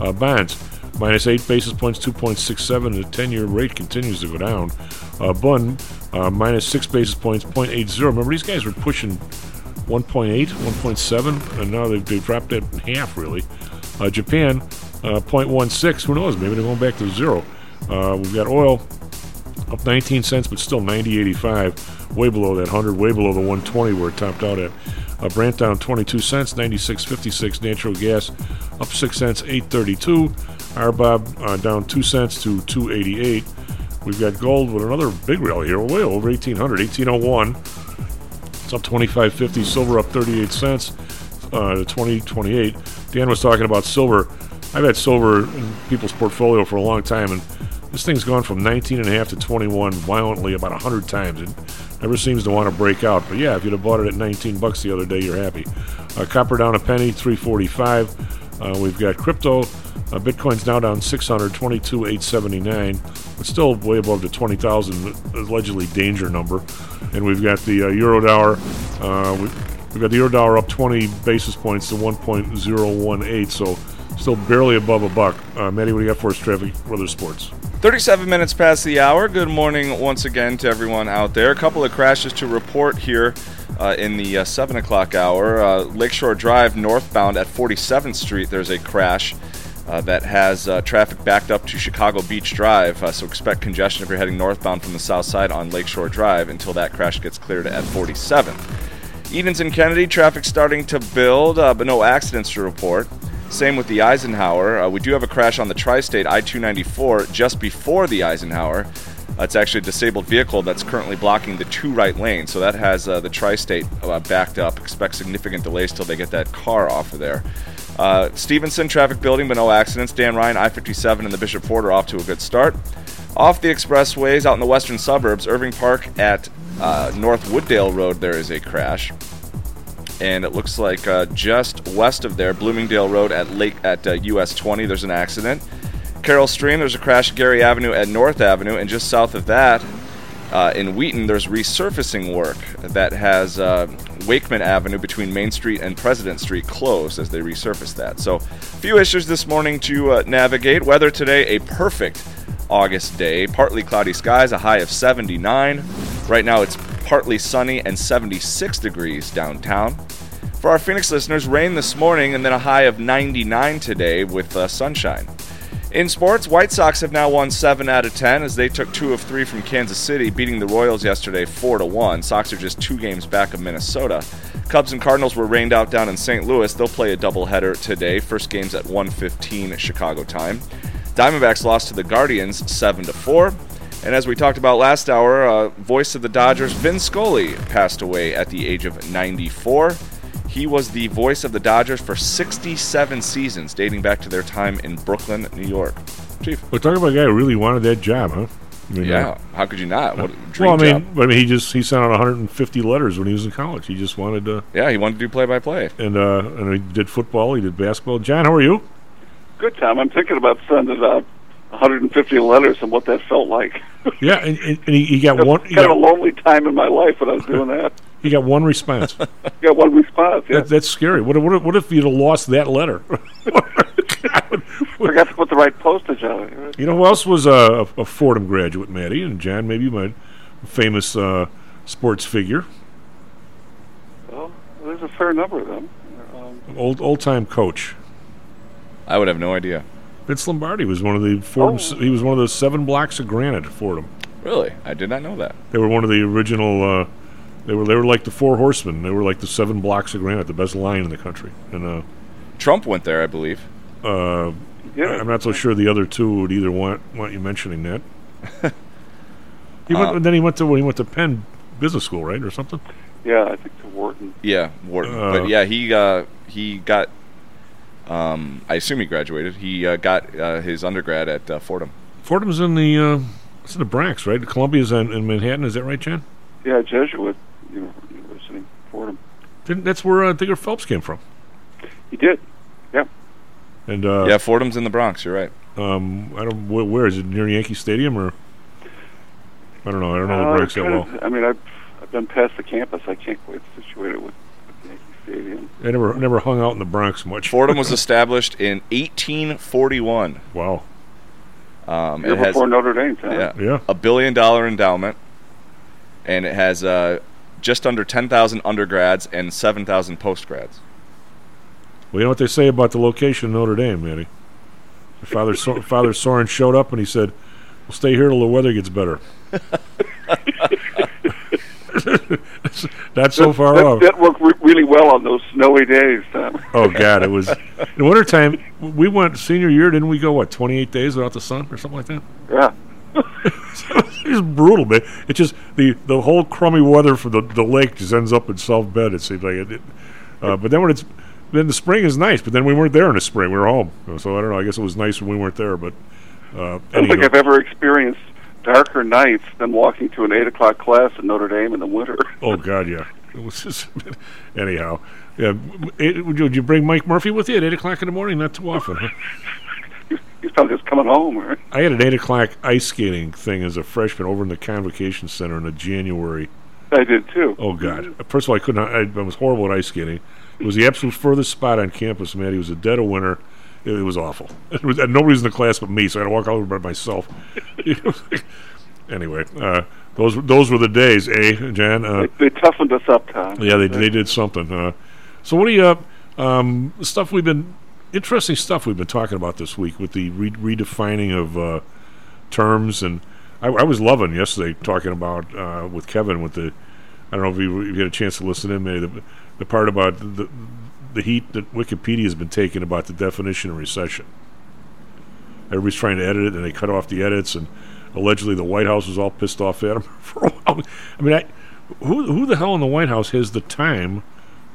Uh, bonds minus eight basis points, 2.67. The 10-year rate continues to go down. Uh, Bund uh, minus six basis points, 0.80. Remember these guys were pushing 1.8, 1.7, and now they've, they've dropped that in half really. Uh, Japan uh, 0.16. Who knows? Maybe they're going back to zero. Uh, we've got oil up 19 cents, but still 90.85, way below that 100, way below the 120 where it topped out at. Uh, Brent down 22 cents, 96.56. Natural gas up 6 cents, 8.32. RBOB uh, down 2 cents to 2.88. We've got gold with another big rally here, way over 1800, 1801. It's up 25.50. Silver up 38 cents uh, to 2028. Dan was talking about silver. I've had silver in people's portfolio for a long time, and this thing's gone from 19 and a half to 21 violently about 100 times. It never seems to want to break out. But yeah, if you'd have bought it at 19 bucks the other day, you're happy. Uh, copper down a penny, 345. Uh, we've got crypto. Uh, Bitcoin's now down 600, 22,879, but still way above the 20,000 allegedly danger number. And we've got the uh, euro dollar. Uh, we, we've got the euro dollar up 20 basis points to 1.018, so still barely above a buck. Uh, Matty, what do you got for us, traffic, weather, sports?
37 minutes past the hour. Good morning once again to everyone out there. A couple of crashes to report here uh, in the uh, 7 o'clock hour. Uh, Lakeshore Drive northbound at 47th Street, there's a crash uh, that has uh, traffic backed up to Chicago Beach Drive. Uh, so expect congestion if you're heading northbound from the south side on Lakeshore Drive until that crash gets cleared at 47th. Edens and Kennedy, traffic starting to build, but no accidents to report. Same with the Eisenhower. We do have a crash on the Tri State I 294 just before the Eisenhower. Uh, it's actually a disabled vehicle that's currently blocking the two right lanes, so that has uh, the tri-state uh, backed up. Expect significant delays till they get that car off of there. Stevenson traffic building, but no accidents. Dan Ryan, I-57, and the Bishop Ford are off to a good start. Off the expressways, out in the western suburbs, Irving Park at uh, North Wooddale Road, there is a crash and it looks like uh, just west of there, Bloomingdale Road at Lake at uh, US 20, there's an accident. Carol Stream, there's a crash at Gary Avenue at North Avenue, and just south of that, uh, in Wheaton, there's resurfacing work that has uh, Wakeman Avenue between Main Street and President Street closed as they resurface that. So, a few issues this morning to uh, navigate. Weather today, a perfect August day. Partly cloudy skies, a high of 79. Right now, it's partly sunny and 76 degrees downtown. For our Phoenix listeners, rain this morning and then a high of 99 today with uh, sunshine. In sports, White Sox have now won 7 out of 10 as they took 2 of 3 from Kansas City, beating the Royals yesterday 4 to 1. Sox are just 2 games back of Minnesota. Cubs and Cardinals were rained out down in St. Louis. They'll play a doubleheader today. First game's at 1:15 Chicago time. Diamondbacks lost to the Guardians 7 to 4. And as we talked about last hour, uh, voice of the Dodgers, Vin Scully, passed away at the age of 94. He was the voice of the Dodgers for 67 seasons, dating back to their time in Brooklyn, New York. Chief.
We're talking about a guy who really wanted that job, huh? I mean,
Yeah,
uh,
how could you not? What dream
well, I mean,
job.
I mean, he just he sent out 150 letters when he was in college. He just wanted to.
Yeah, he wanted to do play-by-play,
and uh, and he did football. He did basketball. John, how are you?
Good, Tom. I'm thinking about sending out 150 letters and what that felt like.
Yeah, and, and, and he, he got one. He
kind of a lonely time in my life when I was doing that.
He got one response.
You got one response. Yeah.
That, that's scary. What, if- what, what if you'd have lost that letter?
Forgot to put the right postage on it.
You know who else was a, a Fordham graduate, Matty and John? Maybe you might famous uh, sports figure,
Well, there's a fair number of them. Um,
old old time coach.
I would have no idea.
Vince Lombardi was one of the Fordham.
Oh.
He was one of the seven blocks of granite at Fordham.
Really? I did not know that.
They were one of the original. Uh, they were they were like the four horsemen. They were like the seven blocks of granite, the best line in the country. And uh,
Trump went there, I believe.
uh,
Yeah.
I'm not so sure the other two would either want want you mentioning that. he went,
Uh,
then he went to he went to Penn Business School, right, or something.
yeah, I think to Wharton.
Yeah, Wharton.
Uh,
but yeah, he uh, he got. Um, I assume he graduated. He uh, got uh, his undergrad at uh, Fordham.
Fordham's in the uh, it's in the Bronx, right? Columbia's in, in Manhattan. Is that right, Jan?
Yeah, Jesuit Uni- University, Fordham.
Didn't, that's where uh, Digger Phelps came from.
He did. Yeah.
And uh,
yeah, Fordham's in the Bronx. You're right.
Um, I don't. Where, where is it? Near Yankee Stadium, or I don't know. I don't know
Uh,
the Bronx that
kind
well.
of- I mean, I've, I've been past the campus. I can't quite situate it with, with Yankee Stadium.
I never never hung out in the Bronx much.
Fordham was established in 1841.
Wow.
Um,
Year
it has,
Notre Dame, huh?
Yeah,
Yeah.
a billion dollar endowment, and it has uh, just under 10,000 undergrads and 7,000 postgrads.
Well, you know what they say about the location of Notre Dame, Manny. Father so- Father Sorin showed up and he said, "We'll stay here till the weather gets better." Not so far
that,
off.
That worked re- really well on those snowy days, Tom.
Oh God, it was in wintertime. We went senior year, didn't we? Go what twenty eight days without the sun or something like that.
Yeah.
it was brutal, man. It just the the whole crummy weather for the the lake just ends up in South Bend. It seems like it. it uh, but then when it's then the spring is nice, but then we weren't there in the spring. We were home, so I don't know. I guess it was nice when we weren't there, but uh,
I don't think. I've ever experienced darker nights than walking to an eight o'clock class in Notre Dame in the winter.
Oh God, yeah. It was just anyhow. Yeah, it, would, you, would you bring Mike Murphy with you at eight o'clock in the morning? Not too often. Huh?
He's probably just coming home. Right?
I had an eight o'clock ice skating thing as a freshman over in the Convocation Center in a January.
I did too.
Oh God! First of all, I couldn't. I, I was horrible at ice skating. It was the absolute furthest spot on campus, man. It was a dead of winter. It, it was awful. It was, and nobody was in the class but me, so I had to walk all over by myself. anyway, uh, those those were the days, eh, Jan? Uh,
They toughened us up, Tom.
yeah, they they did something. Uh, so what do you um, stuff we've been interesting stuff we've been talking about this week with the re- redefining of uh, terms and I, I was loving yesterday talking about uh, with Kevin with the I don't know if you, if you had a chance to listen in maybe the, the part about the the heat that Wikipedia has been taking about the definition of recession. Everybody's trying to edit it, and they cut off the edits. And allegedly the White House was all pissed off at him for a while. I mean, I, who who the hell in the White House has the time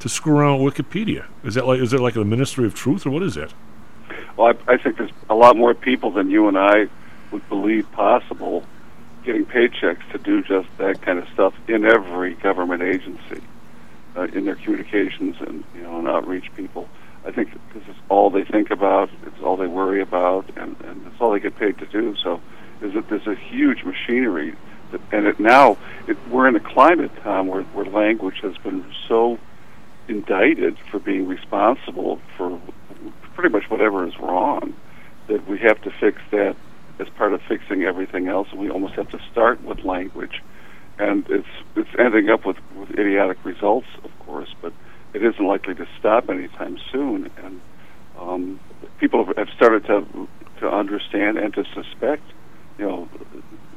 to screw around with Wikipedia? Is that like is it like the Ministry of Truth or what is that?
Well, I, I think there's a lot more people than you and I would believe possible getting paychecks to do just that kind of stuff in every government agency, uh, in their communications and you know and outreach people. I think this is all they think about. It's all they worry about, and, and it's all they get paid to do. So, is that there's a huge machinery, and it now it, we're in a climate, Tom, where, where language has been so indicted for being responsible for pretty much whatever is wrong that we have to fix that as part of fixing everything else, and we almost have to start with language. And it's it's ending up with, with idiotic results, of course, but it isn't likely to stop anytime soon. And um, people have started to to understand and to suspect, you know,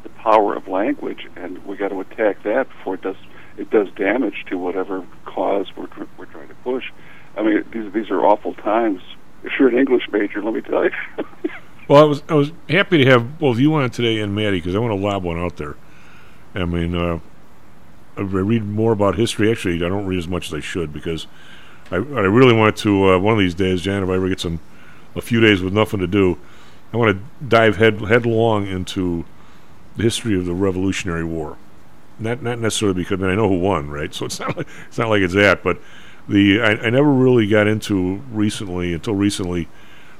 the power of language, and we got to attack that before it does it does damage to whatever cause we're tr- we're trying to push. I mean, these these are awful times. If you're an English major, let me tell you.
Well, I was I was happy to have both you on today and Matty because I want to lob one out there. I mean, uh, I read more about history. Actually, I don't read as much as I should because I, I really want to. Uh, one of these days, Jan, if I ever get some a few days with nothing to do, I want to dive head headlong into the history of the Revolutionary War. Not not necessarily because I know who won, right? So it's not like, it's not like it's that, but the I, I never really got into recently until recently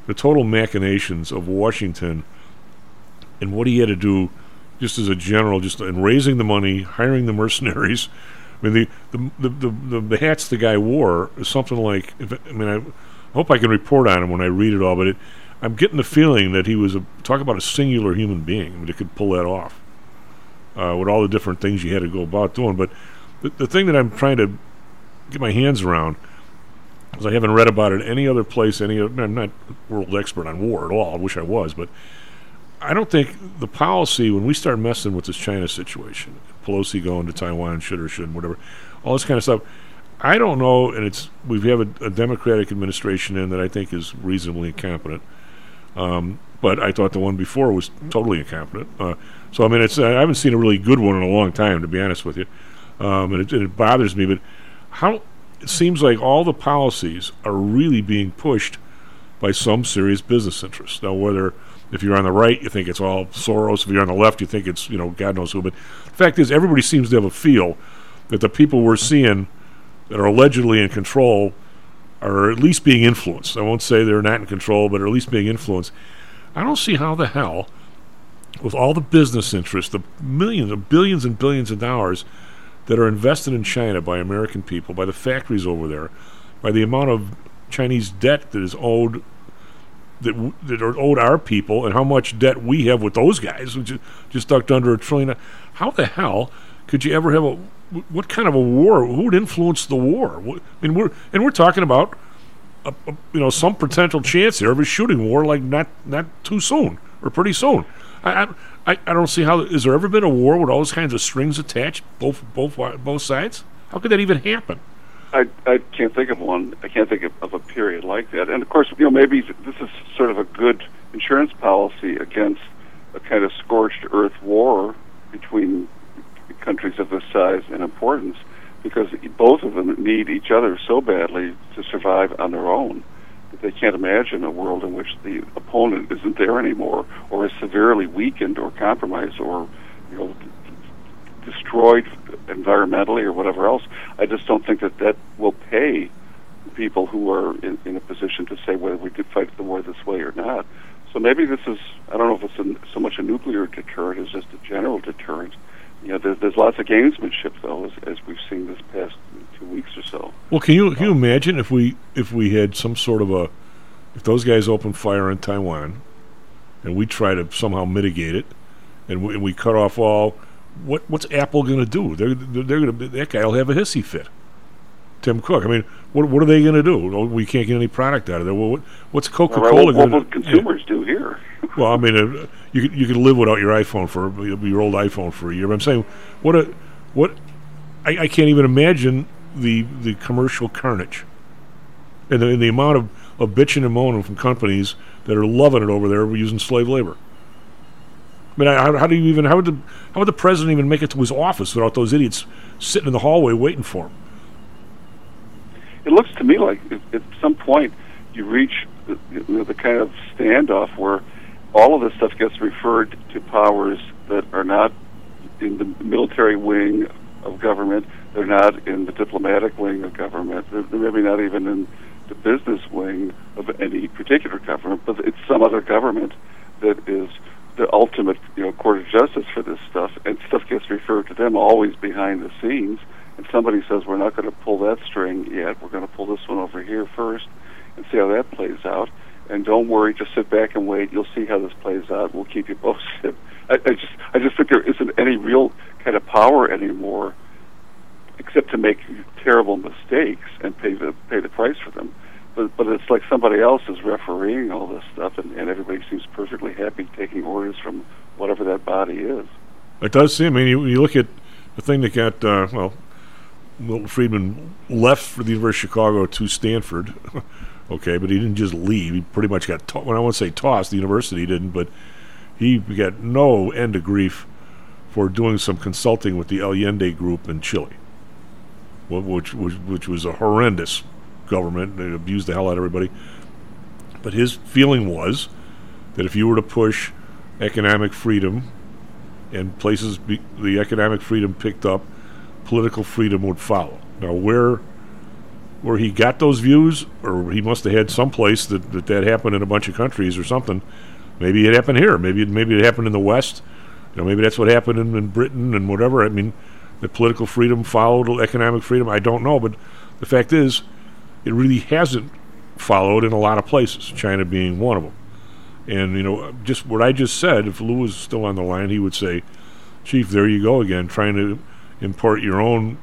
the total machinations of Washington and what he had to do just as a general, just in raising the money, hiring the mercenaries. I mean, the the, the, the, the hats the guy wore is something like. If, I mean, I hope I can report on him when I read it all, but it, I'm getting the feeling that he was a talk about a singular human being I mean, that could pull that off uh, with all the different things you had to go about doing. But the, the thing that I'm trying to get my hands around because I haven't read about it any other place. Any I'm not a world expert on war at all. I wish I was, but I don't think the policy when we start messing with this China situation, Pelosi going to Taiwan, should or shouldn't, whatever, all this kind of stuff. I don't know, and it's we have a, a Democratic administration in that I think is reasonably incompetent. Um, but I thought the one before was totally incompetent. Uh, so I mean, it's I haven't seen a really good one in a long time, to be honest with you, um, and, it, and it bothers me. But how it seems like all the policies are really being pushed by some serious business interests. Now, whether if you're on the right, you think it's all Soros. If you're on the left, you think it's you know God knows who. But the fact is, everybody seems to have a feel that the people we're seeing that are allegedly in control are at least being influenced. I won't say they're not in control, but are at least being influenced. I don't see how the hell, with all the business interests, the millions of billions and billions of dollars that are invested in China by American people, by the factories over there, by the amount of Chinese debt that is owed that w- that are owed our people, and how much debt we have with those guys, which is just ducked under a trillion. How the hell could you ever have a what kind of a war? Who would influence the war? I mean, we're and we're talking about a, a, you know some potential chance here of a shooting war, like not not too soon or pretty soon. I, I I don't see how. Has there ever been a war with all those kinds of strings attached, both both uh, both sides? How could that even happen?
I, I can't think of one. I can't think of, of a period like that. And of course, you know, maybe this is sort of a good insurance policy against a kind of scorched earth war between countries of this size and importance, because both of them need each other so badly to survive on their own they can't imagine a world in which the opponent isn't there anymore, or is severely weakened or compromised, or you know destroyed environmentally or whatever else. I just don't think that that will pay people who are in, in a position to say whether we could fight the war this way or not. So maybe this is, I don't know if it's a, so much a nuclear deterrent as just a general deterrent. You know, there's, there's lots of gamesmanship, though, as, as we've seen this past two weeks or so.
Well, can you can you imagine if we if we had some sort of a if those guys open fire in Taiwan and we try to somehow mitigate it and we, and we cut off all what what's Apple going to do? They're they're, going to that guy will have a hissy fit. Tim Cook. I mean, what what are they going to do? We can't get any product out of there. Well, what, what's Coca Cola
well,
going to? Do?
What will consumers yeah. do here?
well, I mean, uh, you could you could live without your iPhone for your old iPhone for a year. But I'm saying, what a what I, I can't even imagine the the commercial carnage and the, and the amount of, of bitching and moaning from companies that are loving it over there using slave labor. I mean, how, how do you even how would the how would the president even make it to his office without those idiots sitting in the hallway waiting for him?
It looks to me like at, some point you reach the, the kind of standoff where all of this stuff gets referred to powers that are not in the military wing of government. They're not in the diplomatic wing of government. They're, maybe not even in the business wing of any particular government, but it's some other government that is the ultimate, you know, court of justice for this stuff, and stuff gets referred to them always behind the scenes. And somebody says, "We're not going to pull that string yet. We're going to pull this one over here first, and see how that plays out." And don't worry, just sit back and wait. You'll see how this plays out. We'll keep you posted. I, I just, I just think there isn't any real kind of power anymore, except to make terrible mistakes and pay the pay the price for them. But but it's like somebody else is refereeing all this stuff, and, and everybody seems perfectly happy taking orders from whatever that body is.
It does seem. I mean, you, you look at the thing that got uh, well, Milton Friedman left for the University of Chicago to Stanford. okay, but he didn't just leave. He pretty much got. To- well, I won't say tossed. The university didn't, but he got no end of grief for doing some consulting with the Allende group in Chile, which which, which was a horrendous government. They abused the hell out of everybody. But his feeling was that if you were to push economic freedom and places be, the economic freedom picked up, political freedom would follow. Now, where where he got those views, or he must have had some place that, that that happened in a bunch of countries or something. Maybe it happened here. Maybe it, maybe it happened in the West. You know, maybe that's what happened in, in Britain and whatever. I mean, the political freedom followed economic freedom. I don't know, but the fact is, it really hasn't followed in a lot of places. China being one of them. And you know, just what I just said. If Lou was still on the line, he would say, "Chief, there you go again, trying to import your own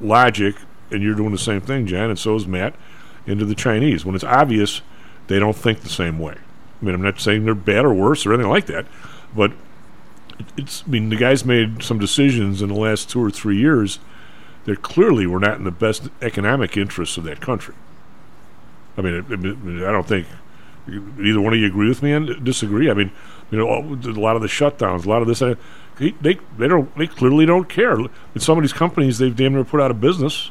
logic, and you're doing the same thing, Jan, and so is Matt, into the Chinese when it's obvious they don't think the same way. I mean, I'm not saying they're bad or worse or anything like that, but it's. I mean, the guys made some decisions in the last two or three years that clearly were not in the best economic interests of that country. I mean, it, it, I don't think either one of you agree with me and disagree. I mean, you know, a lot of the shutdowns, a lot of this, uh, they they don't they clearly don't care. In some of these companies, they've damn near put out of business.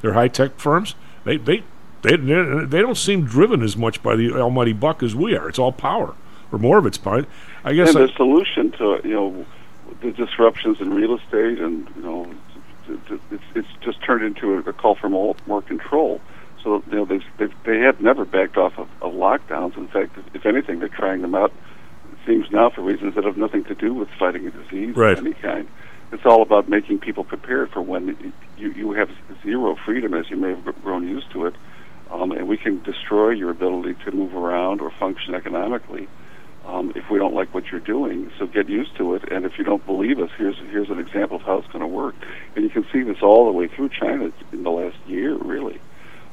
They're high tech firms. They they they they don't seem driven as much by the almighty buck as we are. It's all power, or more of it's power. I guess.
And
I,
the solution to you know the disruptions in real estate, and you know, it's it's just turned into a, call for more more control. So you know they they they have never backed off of, of lockdowns. In fact, if, if anything, they're trying them out. It seems now for reasons that have nothing to do with fighting a disease
Right.
of any kind. It's all about making people prepared for when you you have zero freedom, as you may have grown used to it, um, and we can destroy your ability to move around or function economically um, if we don't like what you're doing. So get used to it, and if you don't believe us, here's here's an example of how it's going to work. And you can see this all the way through China in the last year, really.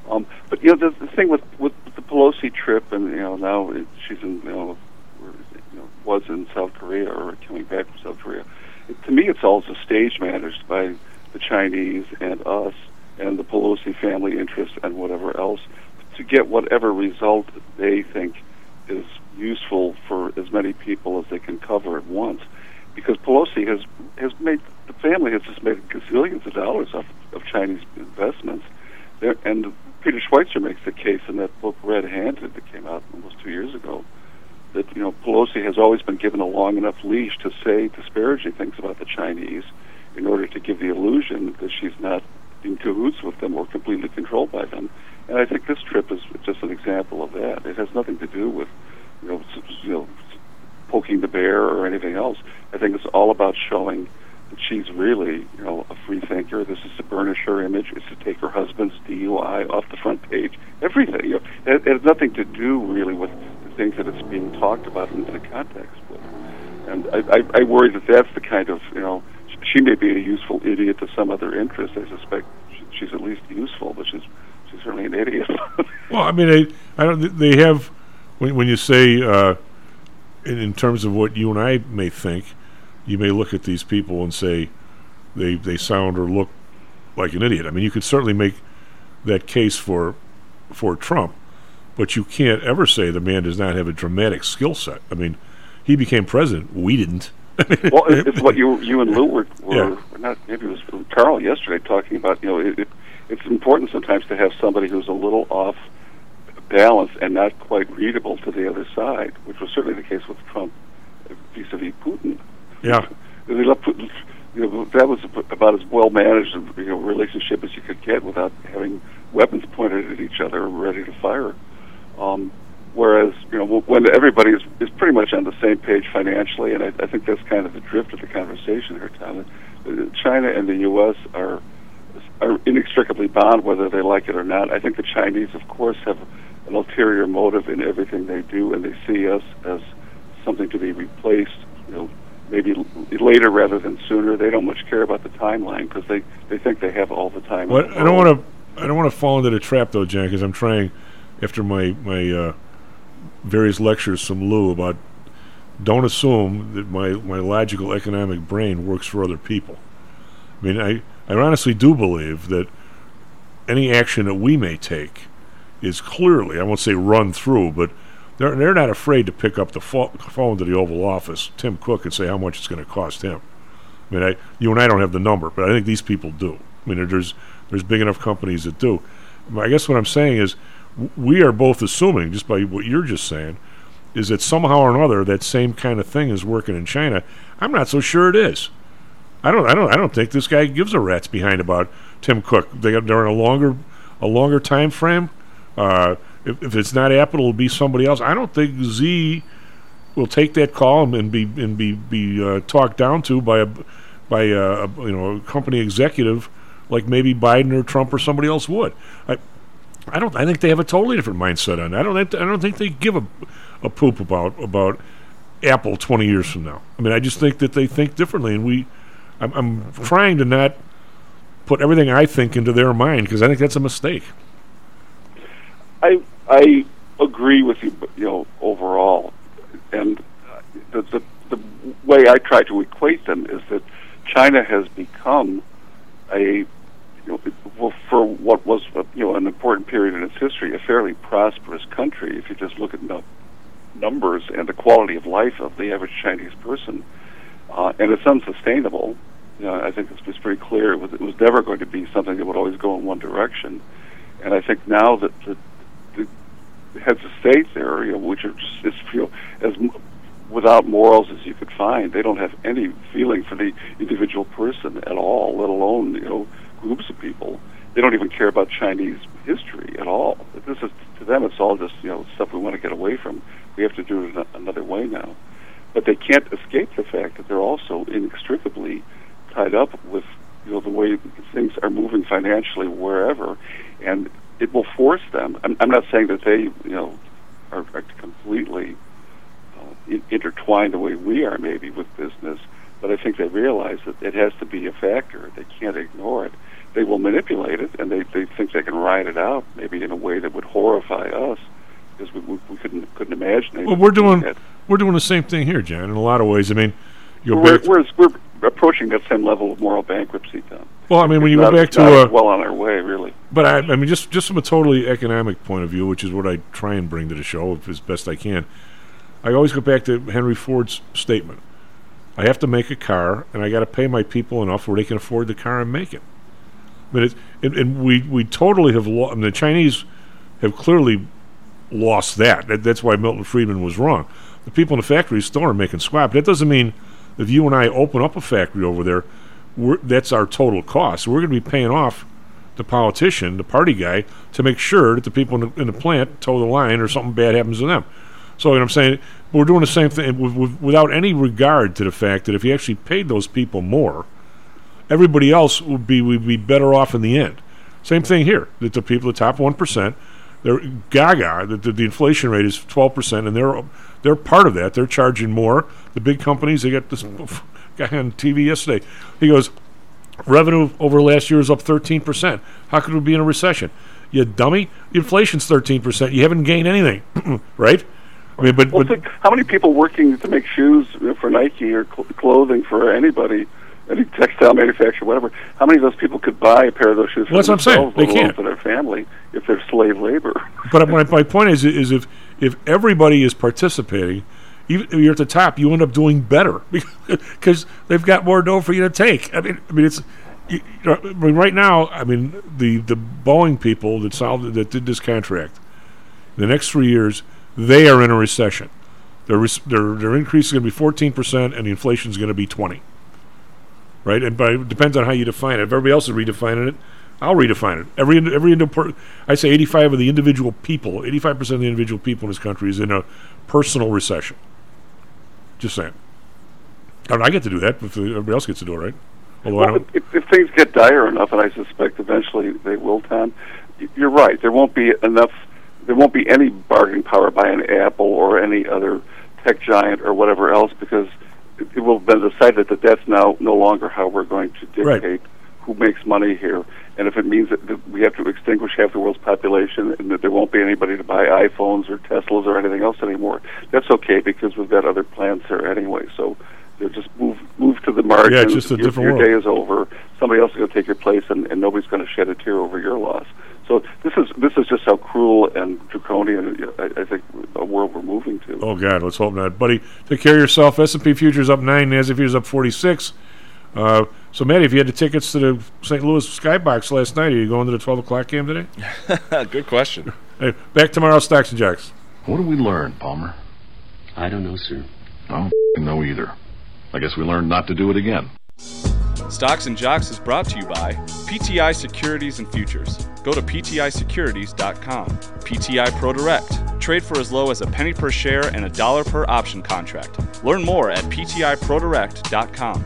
Um, but you know, the, the thing with with the Pelosi trip, and you know now it, she's in you know, or, you know was in South Korea or coming back from South Korea. It, to me, it's all just stage managed by the Chinese and us and the Pelosi family interests and whatever else to get whatever result they think is useful for as many people as they can cover at once. Because Pelosi has has made the family has just made gazillions of dollars off of Chinese investments, there, and Peter Schweizer makes the case in that book Red Handed that came out almost two years ago that you know Pelosi has always been given a long enough leash to say disparaging things about the Chinese in order to give the illusion that she's not in cahoots with them or completely controlled by them. And I think this trip is just an example of that. It has nothing to do with you know you know poking the bear or anything else. I think it's all about showing that she's really, you know, a free thinker. This is to burnish her image. It's to take her husband's DUI off the front page. Everything. You know, it, it has nothing to do really with the things that it's being talked about in the context with. And I, I, I worry that that's the kind of, you know, she may be a useful idiot to some other interest. I suspect she's at least useful, but she's she's certainly an idiot.
Well, I mean, I, I don't. They have when when you say uh, in, in terms of what you and I may think, you may look at these people and say they they sound or look like an idiot. I mean, you could certainly make that case for for Trump, but you can't ever say the man does not have a dramatic skill set. I mean, he became president. We didn't.
well, it, it's what you you and Lou were, were
Yeah.
not maybe it was Carl yesterday talking about. You know, it, it, it's important sometimes to have somebody who's a little off balance and not quite readable to the other side, which was certainly the case with Trump vis-a-vis Putin.
Yeah.
They let Putin, you know, that was about as well managed a you know, relationship as you could get without having weapons pointed at each other, ready to fire. Um, whereas, you know, when everybody is, is pretty much on the same page financially, and I, I think that's kind of the drift of the conversation here, Tom. uh, China and the U.S. are are inextricably bound, whether they like it or not. I think the Chinese, of course, have an ulterior motive in everything they do, and they see us as something to be replaced. You know, maybe l- later rather than sooner. They don't much care about the timeline because they they think they have all the time.
What
the
I don't want to I don't want to fall into the trap though, Jan, because I'm trying after my my uh, various lectures from Lou about don't assume that my my logical economic brain works for other people. I mean, I I honestly do believe that any action that we may take is clearly I won't say run through, but they're they're not afraid to pick up the pho- phone to the Oval Office, Tim Cook, and say how much it's going to cost him. I mean, I, you and I don't have the number, but I think these people do. I mean, there's there's big enough companies that do. I guess what I'm saying is, we are both assuming, just by what you're just saying, is that somehow or another that same kind of thing is working in China. I'm not so sure it is. I don't, I don't, I don't think this guy gives a rat's behind about Tim Cook. They got in a longer, a longer time frame. Uh, if, if it's not Apple, it'll be somebody else. I don't think Xi will take that call and be and be be uh, talked down to by a by a, you know a company executive like maybe Biden or Trump or somebody else would. I I don't. I think they have a totally different mindset on. That. I don't. I don't think they give a a poop about about Apple twenty years from now. I mean, I just think that they think differently, and we. I'm, I'm trying to not put everything I think into their mind because I think that's a mistake.
I I agree with you, you know, overall, and uh, the, the the way I try to equate them is that China has become a you know, for what was you know an important period in its history, a fairly prosperous country. If you just look at the numbers and the quality of life of the average Chinese person, uh, and it's unsustainable. You know, I think it's, it's pretty clear it was, it was never going to be something that would always go in one direction. And I think now that the heads of state there, you know, which are just as, know, as without morals as you could find, they don't have any feeling for the individual person at all, let alone you know groups of people. They don't even care about Chinese history at all. This is to them, it's all just you know stuff we want to get away from. We have to do it another way now but they can't escape the fact that they're also inextricably tied up with you know the way things are moving financially wherever, and it will force them. I'm, I'm not saying that they you know are, are completely uh, in, intertwined the way we are maybe with business, but I think they realize that it has to be a factor. They can't ignore it. They will manipulate it, and they, they think they can ride it out maybe in a way that would horrify us because we, we, we couldn't couldn't imagine.
Well, we're doing
that.
we're doing the same thing here, Jan. In a lot of ways, I mean, you go
we're, we're, we're approaching that same level of moral bankruptcy, Tom.
well, I mean, when you
Not-
go back to uh,
well on our way, really.
But I, I mean, just just from a totally economic point of view, which is what I try and bring to the show as best I can. I always go back to Henry Ford's statement: "I have to make a car, and I got to pay my people enough where they can afford the car and make it." I mean, it's, and, and we we totally have lost. I mean, the Chinese have clearly lost that. that. That's why Milton Friedman was wrong. The people in the factories still are making scrap. That doesn't mean if you and I open up a factory over there, that's our total cost. We're going to be paying off the politician, the party guy, to make sure that the people in the, in the plant toe the line or something bad happens to them. So, you know what I'm saying? We're doing the same thing with, with, without any regard to the fact that if you actually paid those people more, everybody else would be would be better off in the end. Same thing here. That the people, the top one percent, they're gaga. That the, the inflation rate is twelve percent, and they're they're part of that. They're charging more. The big companies, they got this guy on TV yesterday. He goes, revenue over last year is up thirteen percent. How could we be in a recession? You dummy! Inflation's thirteen percent. You haven't gained anything, right? I mean, but,
Well,
but
think how many people working to make shoes for Nike or cl- clothing for anybody, any textile manufacturer, whatever? How many of those people could buy a pair of those shoes
Well,
for
that's what I'm saying.
themselves,
They can't.
for their family, if they're slave labor?
But my, my point is, is if if everybody is participating even if you're at the top, you end up doing better because they've got more dough for you to take. I mean, I mean it's. You know, I mean, right now, I mean, the, the Boeing people that solved that did this contract, the next three years, they are in a recession. Their res- their their increase is going to be fourteen percent, and the inflation is going to be twenty. Right, and by depends on how you define it. If everybody else is redefining it, I'll redefine it. Every every I say eighty five of the individual people, eighty five percent of the individual people in this country is in a personal recession. Just saying. I, mean, I get to do that, if everybody else gets to do it, right? Although I
Well,
don't.
if, if things get dire enough, and I suspect eventually they will, Tom, you're right. There won't be enough. There won't be any bargaining power by an Apple or any other tech giant or whatever else because it, it will have been decided that that's now no longer how we're going to dictate who makes money here. And if it means that, we have to extinguish half the world's population and that there won't be anybody to buy iPhones or Teslas or anything else anymore, that's okay because we've got other plans there anyway. So just move move to the margins.
Yeah, just a
your,
different
your
world.
day is over. Somebody else is going to take your place, and, and nobody's going to shed a tear over your loss. So this is this is just how cruel and draconian I, I think a world we're moving to.
Oh God, let's hope not, buddy. Take care of yourself. S and P futures up nine, Nasdaq futures up forty six. Uh, so, Matty, if you had the tickets to the St. Louis Skybox last night, are you going to the twelve o'clock game today?
Good question.
Hey, back tomorrow, stocks and jocks.
What did we learn, Palmer?
I don't know, sir.
I don't know either. I guess we learned not to do it again.
Stocks and Jocks is brought to you by PTI Securities and Futures. Go to PTIsecurities.com. PTI Pro Direct. Trade for as low as a penny per share and a dollar per option contract. Learn more at PTIProDirect.com.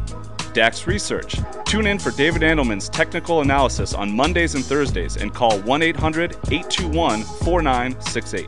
DAX Research. Tune in for David Andelman's technical analysis on Mondays and Thursdays and call 1 800 821 4968.